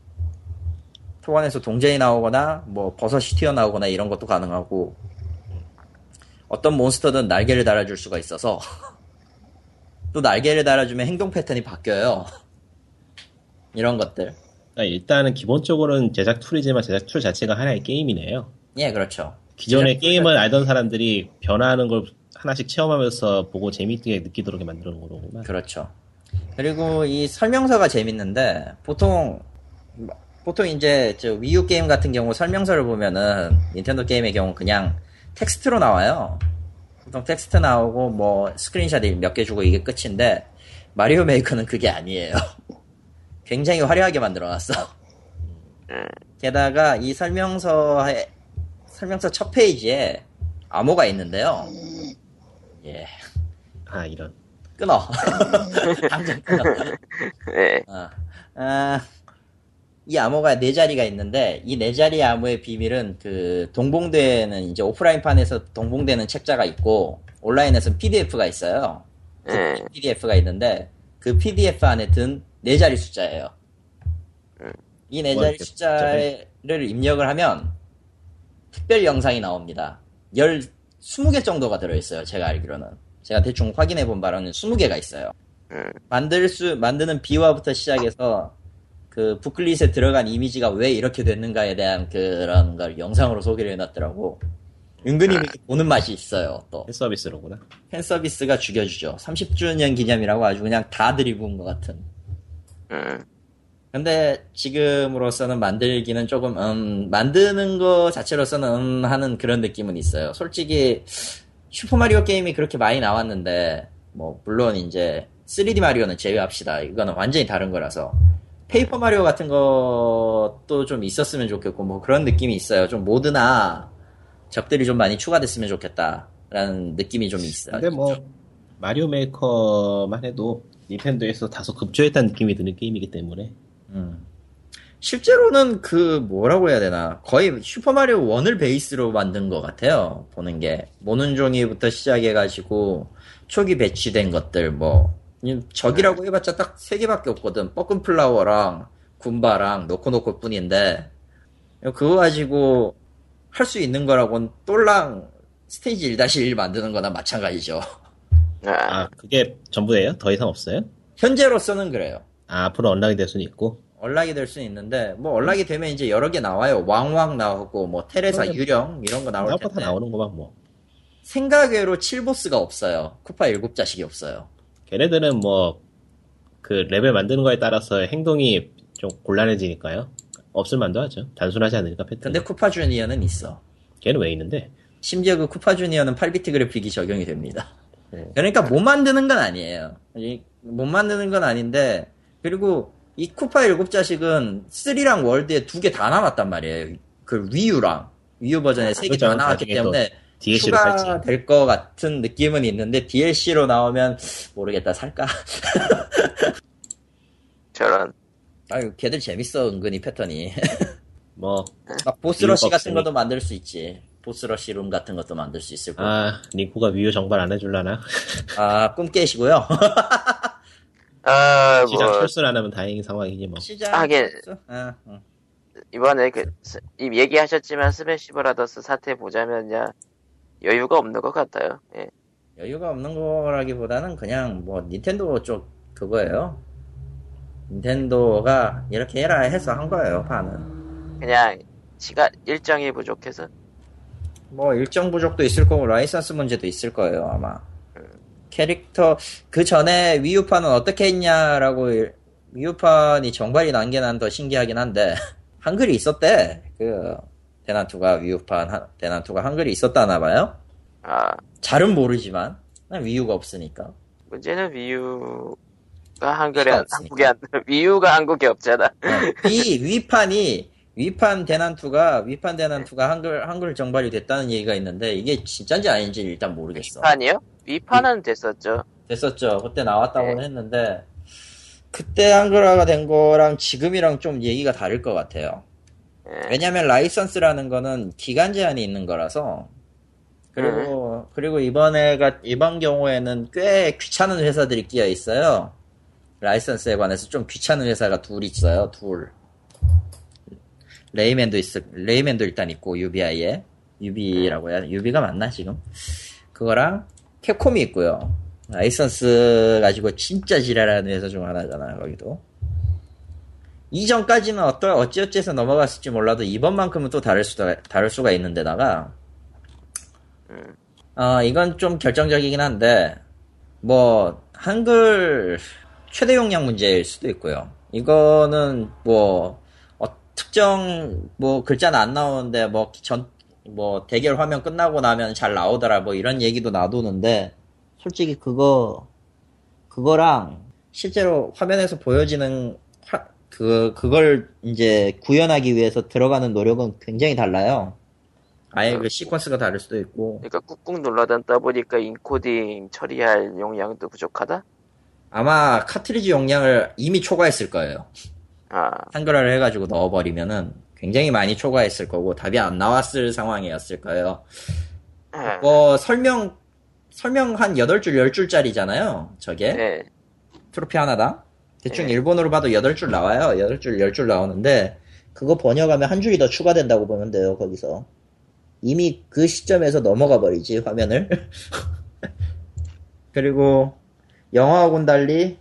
토관에서 동전이 나오거나 뭐 버섯이 튀어나오거나 이런 것도 가능하고 어떤 몬스터든 날개를 달아줄 수가 있어서 또 날개를 달아주면 행동 패턴이 바뀌어요. 이런 것들. 그러니까 일단은 기본적으로는 제작 tool이지만 제작 tool 자체가 하나의 게임이네요. 예, 그렇죠. 기존의 게임을 알던 사람들이 변화하는 걸 하나씩 체험하면서 보고 재미있게 느끼도록 만들어 놓은 거구나. 그렇죠. 그리고 이 설명서가 재밌는데 보통 보통 이제 저 위유 게임 같은 경우 설명서를 보면은 닌텐도 게임의 경우 그냥 텍스트로 나와요. 보통 텍스트 나오고 뭐 스크린샷 몇 개 주고 이게 끝인데 마리오 메이커는 그게 아니에요. 굉장히 화려하게 만들어놨어. 게다가 이 설명서에 설명서 첫 페이지에 암호가 있는데요. 예, 아 이런. 끊어. 당장 끊어. 예. 아, 아, 이 암호가 네 자리가 있는데 이 네 자리 암호의 비밀은 그 동봉되는 이제 오프라인판에서 동봉되는 책자가 있고 온라인에서는 PDF가 있어요. 예. PDF가 있는데 그 PDF 안에 든 네 자리 숫자예요. 이네뭐 자리 이렇게 숫자를 입력을 하면 특별 영상이 나옵니다. 열 20개 정도가 들어있어요. 제가 알기로는. 제가 대충 확인해 본 바로는 20개가 있어요. 음. 만들 수, 만드는 비화부터 시작해서 그 부클릿에 들어간 이미지가 왜 이렇게 됐는가에 대한 그런 걸 영상으로 소개를 해놨더라고. 은근히 보는 맛이 있어요, 또. fan service로구나. fan service가 죽여주죠. 30주년 기념이라고 아주 그냥 다 들이부은 것 같은. 음. 근데 지금으로서는 만들기는 조금 음 만드는 거 자체로서는 음 하는 그런 느낌은 있어요. 솔직히 슈퍼마리오 게임이 그렇게 많이 나왔는데 뭐 물론 이제 3D 마리오는 제외합시다. 이거는 완전히 다른 거라서 페이퍼 마리오 같은 것도 좀 있었으면 좋겠고 뭐 그런 느낌이 있어요. 좀 모드나 적들이 좀 많이 추가됐으면 좋겠다라는 느낌이 좀 있어요. 근데 뭐 마리오 메이커만 해도 닌텐도에서 다소 급조했다는 느낌이 드는 게임이기 때문에 음. 실제로는 그 뭐라고 해야 되나 거의 슈퍼 마리오 1을 베이스로 만든 것 같아요 보는 게 모눈종이부터 시작해가지고 초기 배치된 것들 뭐 적이라고 해봤자 딱 세 개밖에 없거든 뻐끔 플라워랑 굼바랑 노코노코 뿐인데 그거 가지고 할 수 있는 거라고는 똘랑 스테이지 1-1 만드는 거나 마찬가지죠 아, 아 그게 전부예요? 더 이상 없어요? 현재로서는 그래요 아, 앞으로 언락이 될 수는 있고 언락이 될 수는 있는데 뭐 언락이 되면 이제 여러 개 나와요. 왕왕 나오고 뭐 테레사 그러면 유령 이런 거 나올 텐데 나오는 거만 뭐 생각외로 7보스가 없어요. 쿠파 7자식이 없어요. 걔네들은 뭐 그 레벨 만드는 거에 따라서 행동이 좀 곤란해지니까요 없을 만도 하죠 단순하지 않으니까 패턴 근데 쿠파 주니어는 있어. 걔는 왜 있는데 심지어 그 쿠파 주니어는 8비트 그래픽이 적용이 됩니다. 네. 그러니까 못 만드는 건 아니에요. 이- 못 만드는 건 아닌데 그리고 이 쿠파 7자식은 3랑 월드에 두 개 다 남았단 말이에요. 그 위유랑 위유 버전에 세개다 그렇죠. 나왔기 나중에 또 때문에 DLC로 살지 추가될 것 같은 느낌은 있는데 DLC로 나오면 모르겠다 살까? 저런. 아유 걔들 재밌어 은근히 패턴이 뭐막 보스러시 같은. 것도 만들 수 있지 보스러시 룸 같은 것도 만들 수 있을 거고 아, 링코가 위유 정발 안 해줄라나? 아 꿈 깨시고요 아, 시장 뭐, 철수를 안 하면 다행인 상황이지 뭐. 시작 하긴. 아, 응. 이번에 그, 스- 이 얘기하셨지만 스매시 브라더스 사태 보자면야, 여유가 없는 것 같아요. 예. 여유가 없는 거라기보다는 그냥 뭐 닌텐도 쪽 그거예요 닌텐도가 이렇게 해라 해서 한 거예요 반은 그냥, 시간, 일정이 부족해서. 뭐 일정 부족도 있을 거고 라이선스 문제도 있을 거예요 아마 캐릭터 그 전에 위유판은 어떻게 했냐라고 일- 위유판이 정발이 난 게 난 더 신기하긴 한데 한글이 있었대 그 대난투가 위유판 한- 대난투가 한글이 있었다나 봐요 아, 잘은 모르지만 난 위유가 없으니까 문제는 위유, 한글에 없으니까. 한국에 안 위유가 한국에 없잖아. 어, 위 위판이 위판 대난투가 위판 대난투가 한글 한글 정발이 됐다는 얘기가 있는데 이게 진짜인지 아닌지 일단 모르겠어. 위판이요? 위판은 됐었죠. 됐었죠. 그때 나왔다고는 네. 했는데 그때 한글화가 된 거랑 지금이랑 좀 얘기가 다를 것 같아요. 예. 왜냐면 라이선스라는 거는 기간 제한이 있는 거라서 그리고 그리고 이번에가 이번 경우에는 꽤 귀찮은 회사들이 끼어 있어요. 라이선스에 관해서 좀 귀찮은 회사가 둘 있어요. 둘. 레이맨도 있 레이맨도 일단 있고 UBI에 UB라고 해야 UB가 맞나 지금? 그거랑 캡콤이 있고요. 라이선스 가지고 진짜 지랄하는 회사 중 하나잖아요. 거기도. 이전까지는 어떠, 어찌어찌해서 넘어갔을지 몰라도 이번만큼은 또 다를 수가, 다를 수가 있는데다가, 음. 어, 이건 좀 결정적이긴 한데, 뭐, 한글 최대 용량 문제일 수도 있고요. 이거는 뭐, 어, 특정, 뭐, 글자는 안 나오는데, 뭐, 전, 뭐, 대결 화면 끝나고 나면 잘 나오더라, 뭐, 이런 얘기도 놔두는데, 솔직히 그거, 그거랑 실제로 화면에서 보여지는 화- 그 그걸 이제 구현하기 위해서 들어가는 노력은 굉장히 달라요. 아예 그 시퀀스가 다를 수도 있고 그러니까 꾹꾹 눌러다 보니까 인코딩 처리할 용량도 부족하다? 아마 카트리지 용량을 이미 초과했을 거예요. 아, 한글화를 해가지고 넣어버리면은 굉장히 많이 초과했을 거고 답이 안 나왔을 상황이었을 거예요. 예. 뭐 설명 설명 한 8줄 10줄짜리잖아요. 저게 네. 트로피 하나당 대충 네. 일본어로 봐도 8줄 나와요. 8줄, 10줄 나오는데 그거 번역하면 한 줄이 더 추가된다고 보면 돼요. 거기서 이미 그 시점에서 넘어가 버리지 화면을. 그리고 영어하고는 달리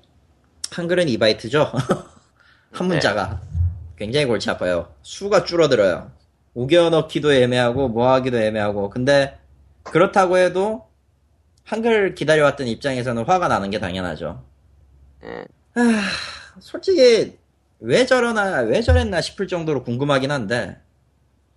한글은 2바이트죠. 한 문자가 굉장히 골치 아파요. 수가 줄어들어요. 우겨 넣기도 애매하고 뭐 하기도 애매하고 근데 그렇다고 해도 한글 기다려왔던 입장에서는 화가 나는 게 당연하죠. 예. 아, 솔직히 왜 저러나 왜 저랬나 싶을 정도로 궁금하긴 한데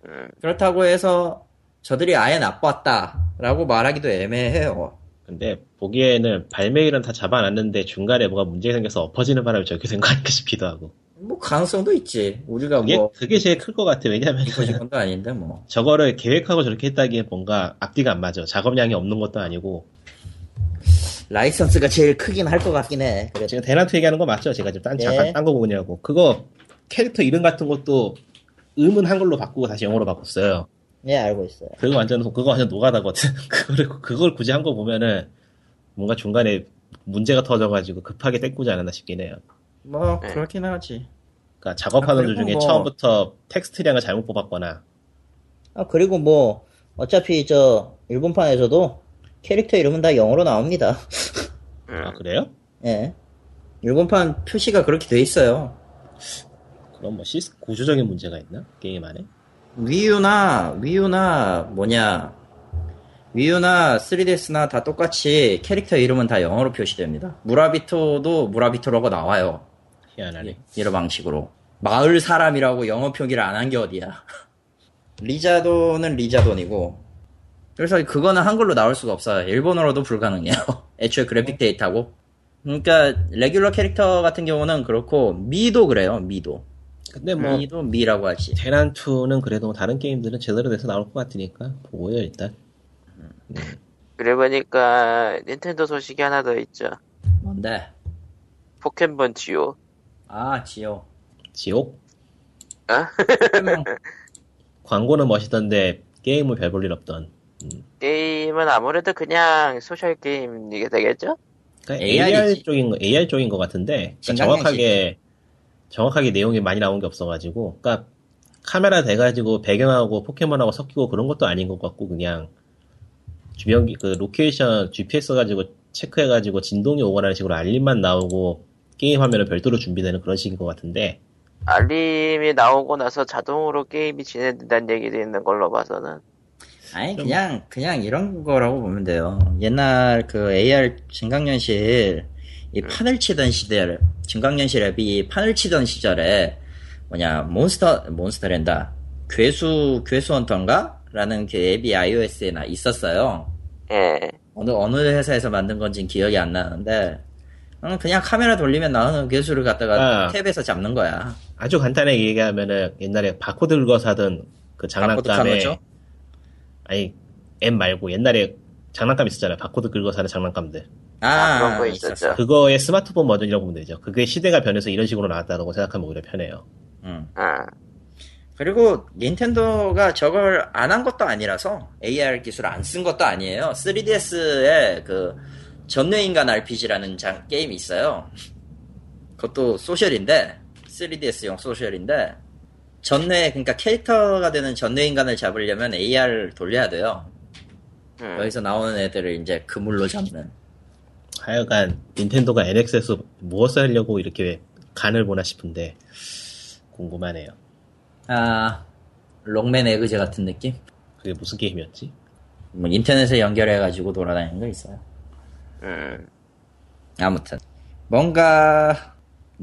음. 그렇다고 해서 저들이 아예 나빴다라고 말하기도 애매해요. 근데 보기에는 발매일은 다 잡아놨는데 중간에 뭐가 문제가 생겨서 엎어지는 바람에 저렇게 된 거 아닐까 싶기도 하고. 뭐 가능성도 있지. 우리가 그게, 뭐 그게 제일 클 것 같아. 왜냐면 이거 지건도 아닌데 뭐. 저거를 계획하고 저렇게 했다기엔 뭔가 앞뒤가 안 맞아. 작업량이 없는 것도 아니고. 라이선스가 제일 크긴 할 것 같긴 해. 그래도 제가 대난투 얘기하는 거 맞죠? 제가 지금 딴, 네. 잠깐 딴 거 보냐고. 그거 캐릭터 이름 같은 것도 음은 한글로 바꾸고 다시 영어로 바꿨어요. 예 알고 있어요. 그거 완전 그거 완전 노가다거든. 그거를 그걸 굳이 한 거 보면은 뭔가 중간에 문제가 터져가지고 급하게 떼꾸지 않았나 싶긴 해요. 뭐 네. 그렇긴 하지. 그러니까 작업하는 아, 도중에 뭐- 처음부터 텍스트량을 잘못 뽑았거나 아 그리고 뭐 어차피 저 일본판에서도 캐릭터 이름은 다 영어로 나옵니다. 음. 아 그래요? 예. 일본판 표시가 그렇게 돼 있어요. 그럼 뭐 시스 구조적인 문제가 있나 게임 안에? 위유나 위유나 뭐냐 위유나 3DS나 다 똑같이 캐릭터 이름은 다 영어로 표시됩니다. 무라비토도 무라비토라고 나와요. 희한하네. 이런 방식으로 마을 사람이라고 영어 표기를 안 한 게 어디야? 리자도는 리자돈이고 그래서 그거는 한글로 나올 수가 없어요. 일본어로도 불가능해요. 애초에 그래픽 데이터고. 그러니까 레귤러 캐릭터 같은 경우는 그렇고 미도 그래요. 미도. 근데 뭐 미도 미라고 하지. 테난2는 그래도 다른 게임들은 제대로 돼서 나올 것 같으니까 보고요 일단. 그래 보니까 닌텐도 소식이 하나 더 있죠. 뭔데? 포켓몬 듀오. 아 지오. 지옥? 어? 설명. 광고는 멋있던데 게임은 별 볼 일 없던. 게임은 아무래도 그냥 social game 이게 되겠죠? 그러니까 AR. 쪽인 거, AR 쪽인 것 같은데 그러니까. 정확하게 정확하게 내용이 많이 나온 게 없어가지고, 그러니까 카메라 대가지고 배경하고 포켓몬하고 섞이고 그런 것도 아닌 것 같고 그냥 주변 기- 그 로케이션 GPS 가지고 체크해가지고 진동이 오거나 하는 식으로 알림만 나오고 게임 화면은 별도로 준비되는 그런 식인 것 같은데 알림이 나오고 나서 자동으로 게임이 진행된다는 얘기도 있는 걸로 봐서는 아니 그냥 그냥 이런 거라고 보면 돼요. 옛날 그 AR 증강현실 이 판을 치던 시절 증강현실 앱이 판을 치던 시절에 뭐냐 몬스터 몬스터랜다 괴수 괴수 헌터인가라는 그 앱이 iOS에 나 있었어요. 예. 어느 어느 회사에서 만든 건지는 기억이 안 나는데 응, 그냥 카메라 돌리면 나오는 괴수를 갖다가 아. 앱에서 잡는 거야. 아주 간단하게 얘기하면은 옛날에 바코드 긁어서 하던 그 장난감에? 아니 M 말고 옛날에 장난감 있었잖아요. 바코드 긁어서 하는 장난감들. 아, 그런 거 있었어. 있었죠. 그거의 스마트폰 버전이라고 보면 되죠. 그게 시대가 변해서 이런 식으로 나왔다고 생각하면 오히려 편해요. 응. 아, 그리고 닌텐도가 저걸 안 한 것도 아니라서 AR 기술 안 쓴 것도 아니에요. 3DS에 그 전뇌인간 RPG라는 장, 게임이 있어요. 그것도 소셜인데 3DS용 소셜인데 전뇌 그러니까 캐릭터가 되는 전뇌인간을 잡으려면 AR 돌려야 돼요. 음. 여기서 나오는 애들을 이제 그물로 잡는. 하여간 닌텐도가 NX에서 무엇을 하려고 이렇게 간을 보나 싶은데 궁금하네요. 아 롱맨 에그제 같은 느낌? 그게 무슨 게임이었지? 뭐 인터넷에 연결해가지고 돌아다니는 거 있어요. 음. 아무튼 뭔가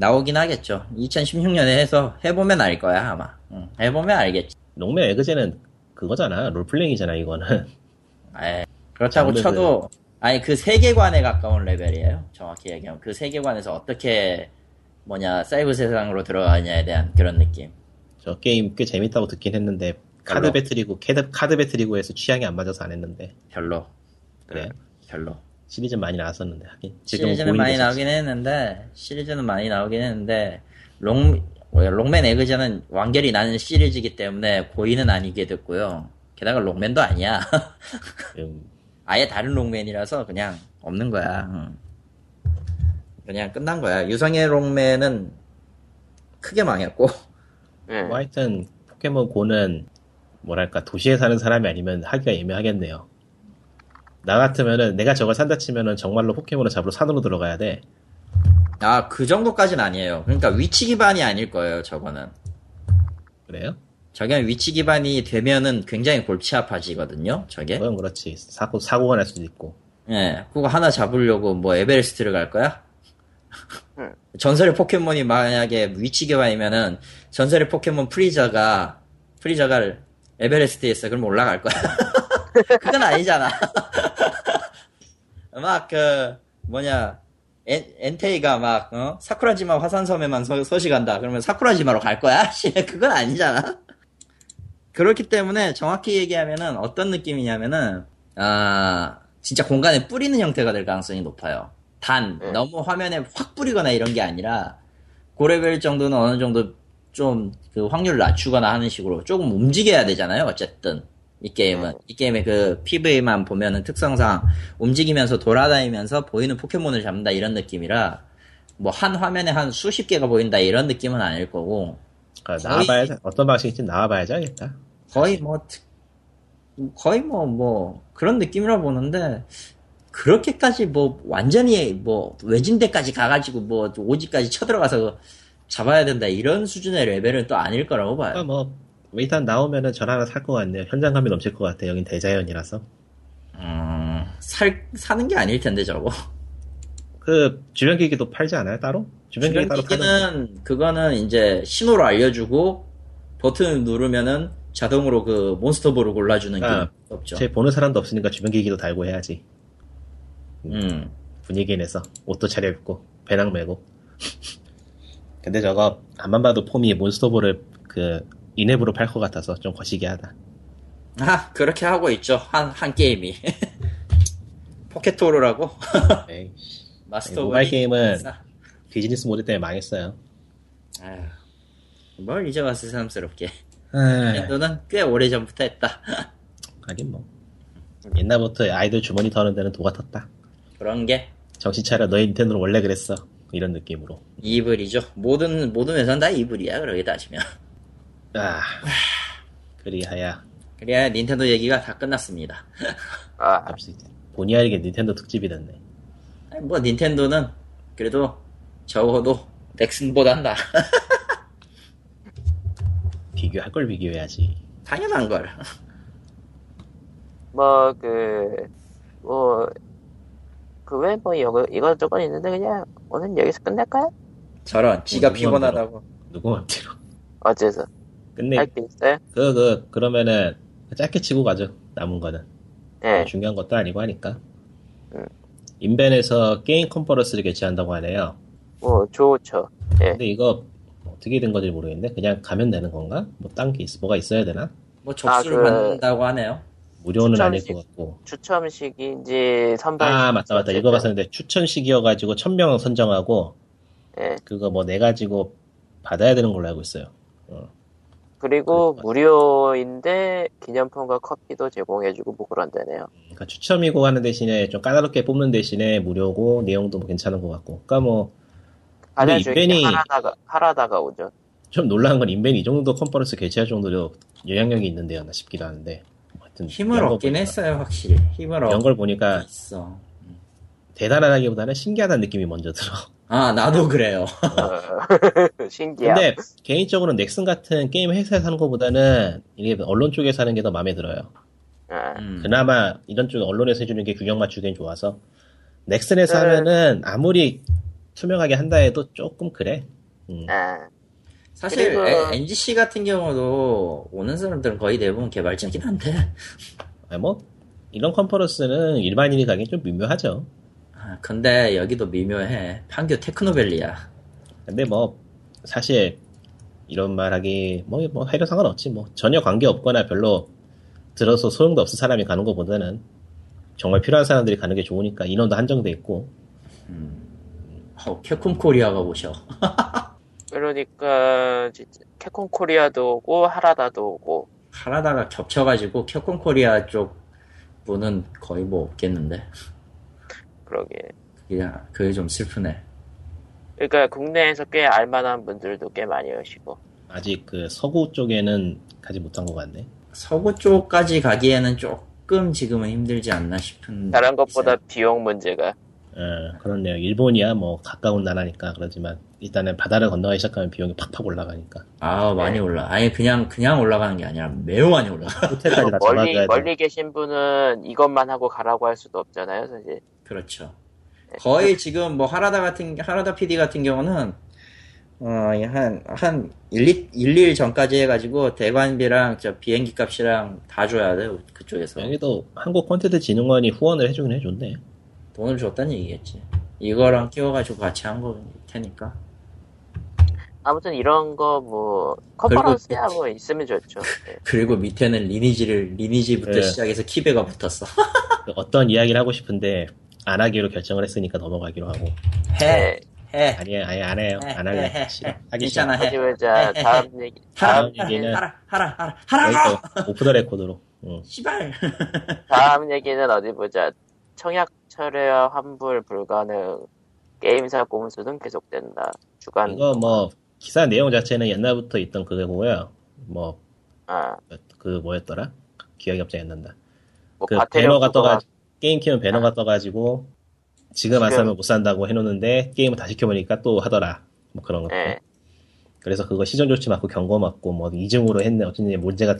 나오긴 하겠죠. 2016년에 해서 해보면 알 거야 아마. 응, 해보면 알겠지. 롱맨 에그제는 그거잖아. 롤플레잉이잖아, 이거는. 에, 그렇다고 장르들. 쳐도 아니 그 세계관에 가까운 레벨이에요. 정확히 얘기하면 그 세계관에서 어떻게 뭐냐 사이버 세상으로 들어가냐에 대한 그런 느낌. 저 게임 꽤 재밌다고 듣긴 했는데, 카드. 배틀이고, 카드, 카드 배틀이고 해서 취향이 안 맞아서 안 했는데. 별로. 그래요? 별로. 시리즈 많이 나왔었는데, 하긴. 지금은 시리즈는 많이. 나오긴 했는데 시리즈는 많이 나오긴 했는데 록 록맨 에그제는 완결이 나는 시리즈이기 때문에 고의는 아니게 됐고요. 게다가 록맨도 아니야. 음, 아예 다른 록맨이라서 그냥 없는 거야. 응. 그냥 끝난 거야. 유성의 롱맨은 크게 망했고 음. 뭐 하여튼, 포켓몬 고는, 뭐랄까, 도시에 사는 사람이 아니면 하기가 애매하겠네요. 나 같으면은, 내가 저걸 산다 치면은 정말로 포켓몬을 잡으러 산으로 들어가야 돼. 아 그 정도까지는 아니에요. 그러니까 위치 기반이 아닐 거예요. 저거는. 그래요? 저게 위치 기반이 되면은 굉장히 골치 아파지거든요. 저게. 그건 그렇지. 사고, 사고가 날 수도 있고. 예, 그거 하나 잡으려고 뭐 에베레스트를 갈 거야? 응. 전설의 포켓몬이 만약에 위치 기반이면은 전설의 포켓몬 프리저가 프리저가 에베레스트에 있어 그럼 올라갈 거야. 그건 아니잖아. 막 그 뭐냐 엔, 엔테이가 막 어? 사쿠라지마 화산섬에만 서, 서식한다. 그러면 사쿠라지마로 갈 거야? 씨, 그건 아니잖아. 그렇기 때문에 정확히 얘기하면은 어떤 느낌이냐면은 아 진짜 공간에 뿌리는 형태가 될 가능성이 높아요. 단 네. 너무 화면에 확 뿌리거나 이런 게 아니라 고레벨 정도는 어느 정도 좀 그 확률을 낮추거나 하는 식으로 조금 움직여야 되잖아요. 어쨌든 이 게임은 이 게임의 그 PV만 보면은 특성상 움직이면서 돌아다니면서 보이는 포켓몬을 잡는다 이런 느낌이라 뭐 한 화면에 한 수십 개가 보인다 이런 느낌은 아닐 거고 그러니까 거의- 나와봐야지, 어떤 방식인지 나와봐야지 알겠다. 거의 뭐 특- 거의 뭐 뭐 그런 느낌이라 보는데 그렇게까지 뭐 완전히 뭐 외진데까지 가가지고 뭐 오지까지 쳐들어가서 잡아야 된다 이런 수준의 레벨은 또 아닐 거라고 봐요. 그러니까 뭐 일단 나오면은 전 하나 살 것 같네요. 현장감이 넘칠 것 같아. 여긴 대자연이라서. 음, 살 사는 게 아닐 텐데 저거. 그 주변 기기도 팔지 않아요? 따로? 주변 기기 주변 파는 기기 는 그거는 이제 신호로 알려주고 버튼 누르면은 자동으로 그 몬스터볼을 골라주는 아, 게 없죠. 제 보는 사람도 없으니까 주변 기기도 달고 해야지. 음. 분위기 내서 옷도 차려입고 배낭 메고. 근데 저거 안만 봐도 폼이 몬스터볼을 그 인앱으로 팔 것 같아서 좀 거시기 하다. 아 그렇게 하고 있죠. 한 한 게임이. 포켓토르라고? 마스터 모바일 게임은 비즈니스 모델 때문에 망했어요. 아휴, 뭘 이제 와서 새삼스럽게. 에이, 닌텐도는 꽤 오래 전부터 했다. 하긴 뭐. 옛날부터 아이돌 주머니 터는 데는 도가 텄다. 그런 게? 정신 차려. 너희 닌텐도는 원래 그랬어. 이런 느낌으로. 이불이죠. 모든 모든 회사는 다 이불이야 그러게 따지면 아 그리하야 그래야 닌텐도 얘기가 다 끝났습니다 아, 본의 아니게 닌텐도 특집이 됐네. 아니, 뭐 닌텐도는 그래도 적어도 넥슨보단 나 비교할 걸 비교해야지. 당연한 걸 뭐, 그, 뭐, 그 외에 뭐, 이거, 이것저것 있는데 그냥 오늘 여기서 끝낼까요? 저런 지가 피곤하다고 누구 맘대로. 어째서? 끝내. 할게 있어요? 그, 그, 그러면은, 짧게 치고 가죠. 남은 거는. 예. 중요한 것도 아니고 하니까. 음. 인벤에서 게임 컨퍼런스를 개최한다고 하네요. 뭐 좋죠. 예. 근데 이거 어떻게 된 건지 모르겠네. 그냥 가면 되는 건가? 뭐 딴 게 있, 뭐가 있어야 되나? 뭐 접수를 아, 그- 받는다고 하네요. 무료는 아닐 추첨식. 것 같고. 추첨식인지 선발. 아 맞다 맞다 이거 봤었는데 추천식이어가지고 1000명 선정하고 예. 그거 뭐 내 가지고 받아야 되는 걸로 알고 있어요. 그리고. 무료인데 기념품과 커피도 제공해주고 뭐 그런다네요. 그러니까 추첨이고 하는 대신에 좀 까다롭게 뽑는 대신에 무료고 내용도 뭐 괜찮은 것 같고. 그러니까 뭐좀 중요한 게 인벤이- 하라다가 하라다가 오죠. 놀라운 건 인벤이 이 정도 컨퍼런스 개최할 정도로 영향력이 있는데요, 나 싶기도 하는데. 하여튼 힘을 이런 거 얻긴 보니까- 했어요, 확실히. 힘을 이런 얻고 걸 보니까 있어. 대단하다기보다는 신기하다는 느낌이 먼저 들어. 아, 나도 그래요. 어, 신기함. 근데 개인적으로 넥슨 같은 게임 회사에서 하는 것보다는 이게 언론 쪽에서 하는 게 더 마음에 들어요. 아, 음. 그나마 이런 쪽 언론에서 해주는 게 균형 맞추기엔 좋아서 넥슨에서 네. 하면은 아무리 투명하게 한다 해도 조금 그래. 음. 아, 사실 그리고- 에- NGC 같은 경우도 오는 사람들은 거의 대부분 개발자긴 한데 아, 뭐 이런 컨퍼런스는 일반인이 가긴 좀 미묘하죠. 아, 근데 여기도 미묘해. 판교 테크노밸리야. 근데 뭐 사실 이런 말하기 뭐, 뭐 해도 상관없지. 뭐 전혀 관계 없거나 별로 들어서 소용도 없을 사람이 가는 것보다는 정말 필요한 사람들이 가는 게 좋으니까 인원도 한정돼 있고. 어, 캡콤 코리아가 오셔. 그러니까 진짜 캡콤 코리아도 오고 하라다도 오고. 하라다가 겹쳐가지고 캡콤 코리아 쪽 분은 거의 뭐 없겠는데 그러게. 그냥 그게 좀 슬프네 그러니까 국내에서 꽤 알만한 분들도 꽤 많이 오시고. 아직 그 서구 쪽에는 가지 못한 것 같네. 서구 쪽까지 가기에는 조금 지금은 힘들지 않나 싶은 다른 것보다 비용 문제가. 어, 그렇네요. 일본이야 뭐 가까운 나라니까 그러지만 일단은 바다를 건너기 시작하면 비용이 팍팍 올라가니까 아 많이 올라 아니 그냥 그냥 올라가는 게 아니라 매우 많이 올라가 호텔까지 다 멀리. 멀리 계신 분은 이것만 하고 가라고 할 수도 없잖아요, 사실. 그렇죠. 거의 지금 뭐 하라다 같은 하라다 PD 같은 경우는 어한한 1, 2, 1, 2일 전까지 해가지고 대관비랑 저 비행기 값이랑 다 줘야 돼 그쪽에서 여기도 한국 콘텐츠 진흥원이 후원을 해주긴 해줬네. 돈을 줬다는 얘기겠지. 이거랑 끼워가지고 같이 한 거 테니까. 아무튼 이런 거 뭐 컨퍼런스야 뭐 있으면 좋죠. 네. 그리고 밑에는 리니지를 리니지부터 네. 시작해서 키베가 붙었어. 그 어떤 이야기를 하고 싶은데 안 하기로 결정을 했으니까 넘어가기로 하고 해 해. 아니 아예 안 해요. 해, 안 할래. 해, 해. 하기 괜찮아, 싫어. 해. 하지만 자 다음 얘기 하라 다음 하라 얘기는- 하라 하라 하라. 여기서 오프 더 레코드로. 응. 씨발. 다음 얘기는 어디 보자. 청약 철회와 환불 불가능. 게임사 꼼수는 계속된다. 주간 이거 뭐 기사 내용 자체는 옛날부터 있던 그거고요. 뭐그 아, 뭐였더라? 기억이 갑자기 안 난다. 뭐 그 배너가 부과가- 떠가 게임 키면 배너가 떠가지고 지금 안 사면 못 산다고 해놓는데 게임을 다시 켜보니까 또 하더라. 뭐 그런 것들. 예. 그래서 그거 시정 조치 맞고 경고 맞고 뭐 이중으로 했네 어쩐지 문제가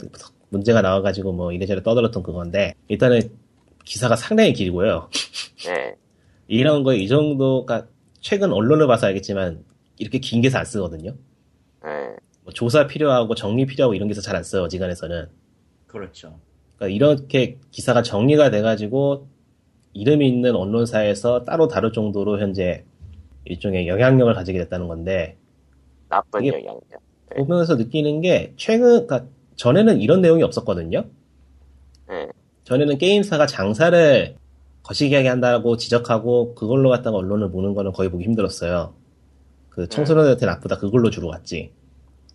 문제가 나와가지고 뭐 이래저래 떠들었던 그건데 일단은 기사가 상당히 길고요. 예. 이런 거 이 정도가 최근 언론을 봐서 알겠지만 이렇게 긴 기사 안 쓰거든요. 예. 뭐 조사 필요하고 정리 필요하고 이런 기사 잘안 써요 어지간해서는. 그렇죠. 그러니까 이렇게 기사가 정리가 돼가지고 이름이 있는 언론사에서 따로 다룰 정도로 현재 일종의 영향력을 가지게 됐다는 건데 나쁜 영향력. 네. 보면서 느끼는 게 최근 그러니까 전에는 이런 내용이 없었거든요. 예. 전에는 게임사가 장사를 거시기하게 한다고 지적하고 그걸로 갖다가 언론을 보는 거는 거의 보기 힘들었어요. 그 청소년한테 나쁘다 그걸로 주로 갔지.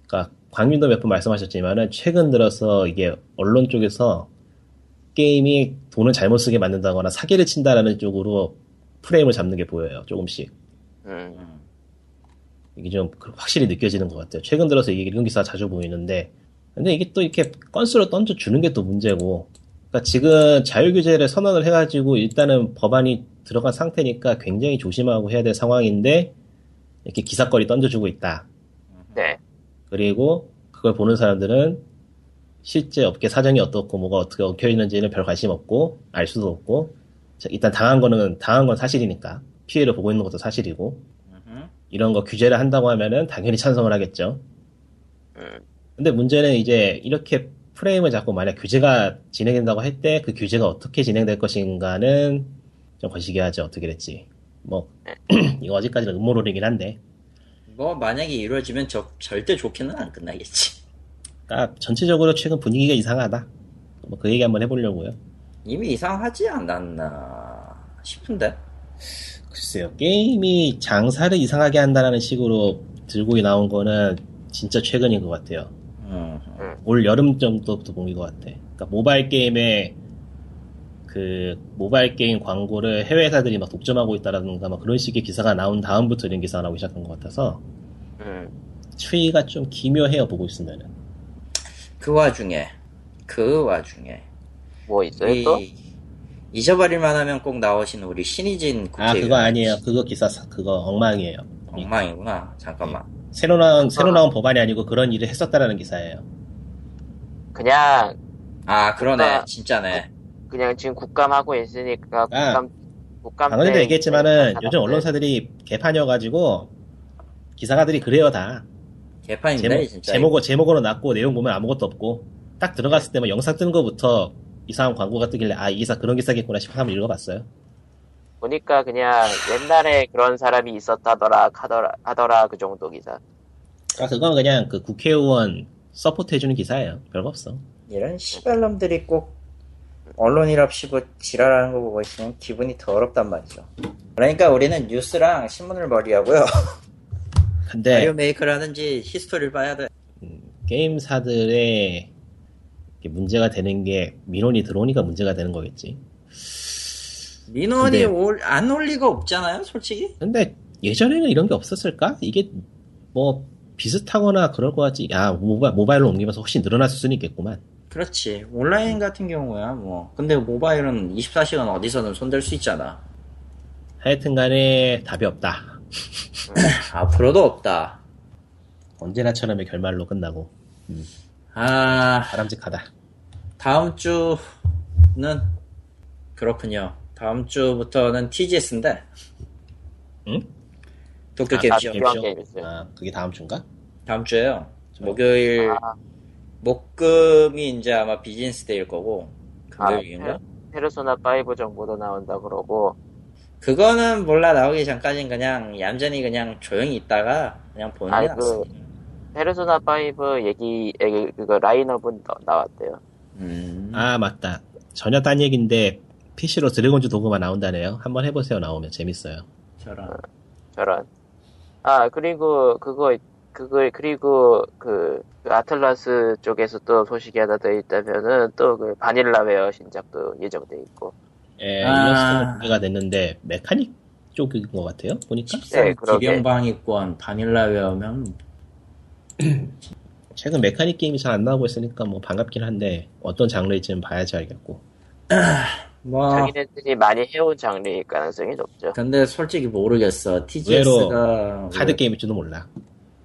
그러니까 광민도 몇 번 말씀하셨지만은 최근 들어서 이게 언론 쪽에서 게임이 돈을 잘못 쓰게 만든다거나 사기를 친다라는 쪽으로 프레임을 잡는 게 보여요. 조금씩. 음. 음. 이게 좀 확실히 느껴지는 것 같아요. 최근 들어서 이게 이런 기사가 자주 보이는데, 근데 이게 또 이렇게 건수로 던져 주는 게 또 문제고, 그러니까 지금 자율 규제를 선언을 해가지고 일단은 법안이 들어간 상태니까 굉장히 조심하고 해야 될 상황인데, 이렇게 기사거리 던져주고 있다. 네. 그리고 그걸 보는 사람들은 실제 업계 사정이 어떻고 뭐가 어떻게 엉켜 있는지는 별 관심 없고 알 수도 없고 자, 일단 당한 거는 당한 건 사실이니까 피해를 보고 있는 것도 사실이고 음흠. 이런 거 규제를 한다고 하면은 당연히 찬성을 하겠죠. 음. 근데 문제는 이제 이렇게 프레임을 잡고 만약 규제가 진행된다고 할 때 그 규제가 어떻게 진행될 것인가는 좀 거시기 하죠. 어떻게 됐지. 뭐, 이거 어디까지는 음모론이긴 한데. 뭐 만약에 이루어지면 저, 절대 좋게는 안 끝나겠지. 그러니까 전체적으로 최근 분위기가 이상하다. 뭐 그 얘기 한번 해보려고요. 이미 이상하지 않았나 싶은데. 글쎄요. 게임이 장사를 이상하게 한다는 식으로 들고 나온 거는 진짜 최근인 것 같아요. 음, 올 여름 정도부터 본것 같아. 그러니까 모바일 게임에 그 모바일 게임 광고를 해외 회사들이 막 독점하고 있다라든가 막 그런 식의 기사가 나온 다음부터 이런 기사가 나오기 시작한 것 같아서 음. 추이가 좀 기묘해요 보고 있으면은. 그 와중에 그 와중에 뭐 있어요 또? 이, 잊어버릴만 하면 꼭 나오신 우리 신의진 아 국회의원. 그거 아니에요. 그거 기사 사- 그거 엉망이에요. 엉망이구나. 잠깐만. 새로 나온 새로 나온 법안이 아니고 그런 일을 했었다라는 기사예요. 그냥 아 그러네. 아. 진짜네. 그 냥 지금 국감하고 있으니까 아, 국감 국감 방금도 때 얘기했지만은 요즘 언론사들이 개판이어가지고 기사가들이 그래요 다. 개판인데 제목, 진짜. 제목을, 제목으로 놨고 내용 보면 아무것도 없고 딱 들어갔을 때만 영상 뜨는 거부터 이상한 광고가 뜨길래 아 이 기사 그런 기사겠구나 싶어서 한번 읽어봤어요. 보니까 그냥 옛날에 그런 사람이 있었다더라 하더라, 하더라 그 정도 기사. 아 그건 그냥 그 국회의원 support 해주는 기사예요. 별거 없어. 이런 시발놈들이 꼭 언론이랍시고 지랄하는 거 보고 있으면 기분이 더럽단 말이죠. 그러니까 우리는 뉴스랑 신문을 멀리하고요. 근데 마리오 메이커를 하든지 history를 봐야 돼. 게임사들의 이게 문제가 되는 게 민원이 들어오니까 문제가 되는 거겠지. 민원이 올, 안 올 리가 없잖아요, 솔직히. 근데 예전에는 이런 게 없었을까? 이게 뭐 비슷하거나 그럴 것 같지. 야 모바일 모바일로 옮기면서 훨씬 늘어났을 수는 있겠구만. 그렇지. 온라인 같은 경우야, 뭐. 근데 모바일은 24시간 어디서든 손댈 수 있잖아. 하여튼 간에 답이 없다. 앞으로도 없다. 언제나처럼의 결말로 끝나고 아, 바람직하다. 다음 주는 그렇군요. 다음 주부터는 TGS인데. 응? 도쿄 아, 게임쇼. 아, 게임쇼? 게임쇼. 아 그게 다음 주인가? 다음 주에요. 목요일, 아, 목금이 이제 아마 business day일 거고. 아, 금요일인가? 페르소나 5 정보도 나온다 그러고 그거는 몰라 나오기 전까진 그냥 얌전히 그냥 조용히 있다가 그냥 보는 게 낫습니다. 페르소나 5 얘기 얘기- 그거 라인업은 나- 나왔대요. 음. 아 맞다. 전혀 딴 얘기인데 PC로 드래곤즈 도구가 나온다네요. 한번 해보세요. 나오면 재밌어요. 저런. 저런. 아 그리고 그거 그거 그리고 그, 그 아틀라스 쪽에서 또 소식이 하나 더 있다면은 또 그 바닐라웨어 신작도 예정돼 있고. 예, 아. 공개가 됐는데 메카닉 쪽인 것 같아요. 보니까 네. 기병방위권 바닐라웨어면 최근 메카닉 게임이 잘 안 나오고 있으니까 뭐 반갑긴 한데 어떤 장르일지는 봐야지 알겠고. 뭐 자기네들이 많이 해온 장르일 가능성이 높죠. 근데 솔직히 모르겠어. TGS가 카드 게임일지도 몰라.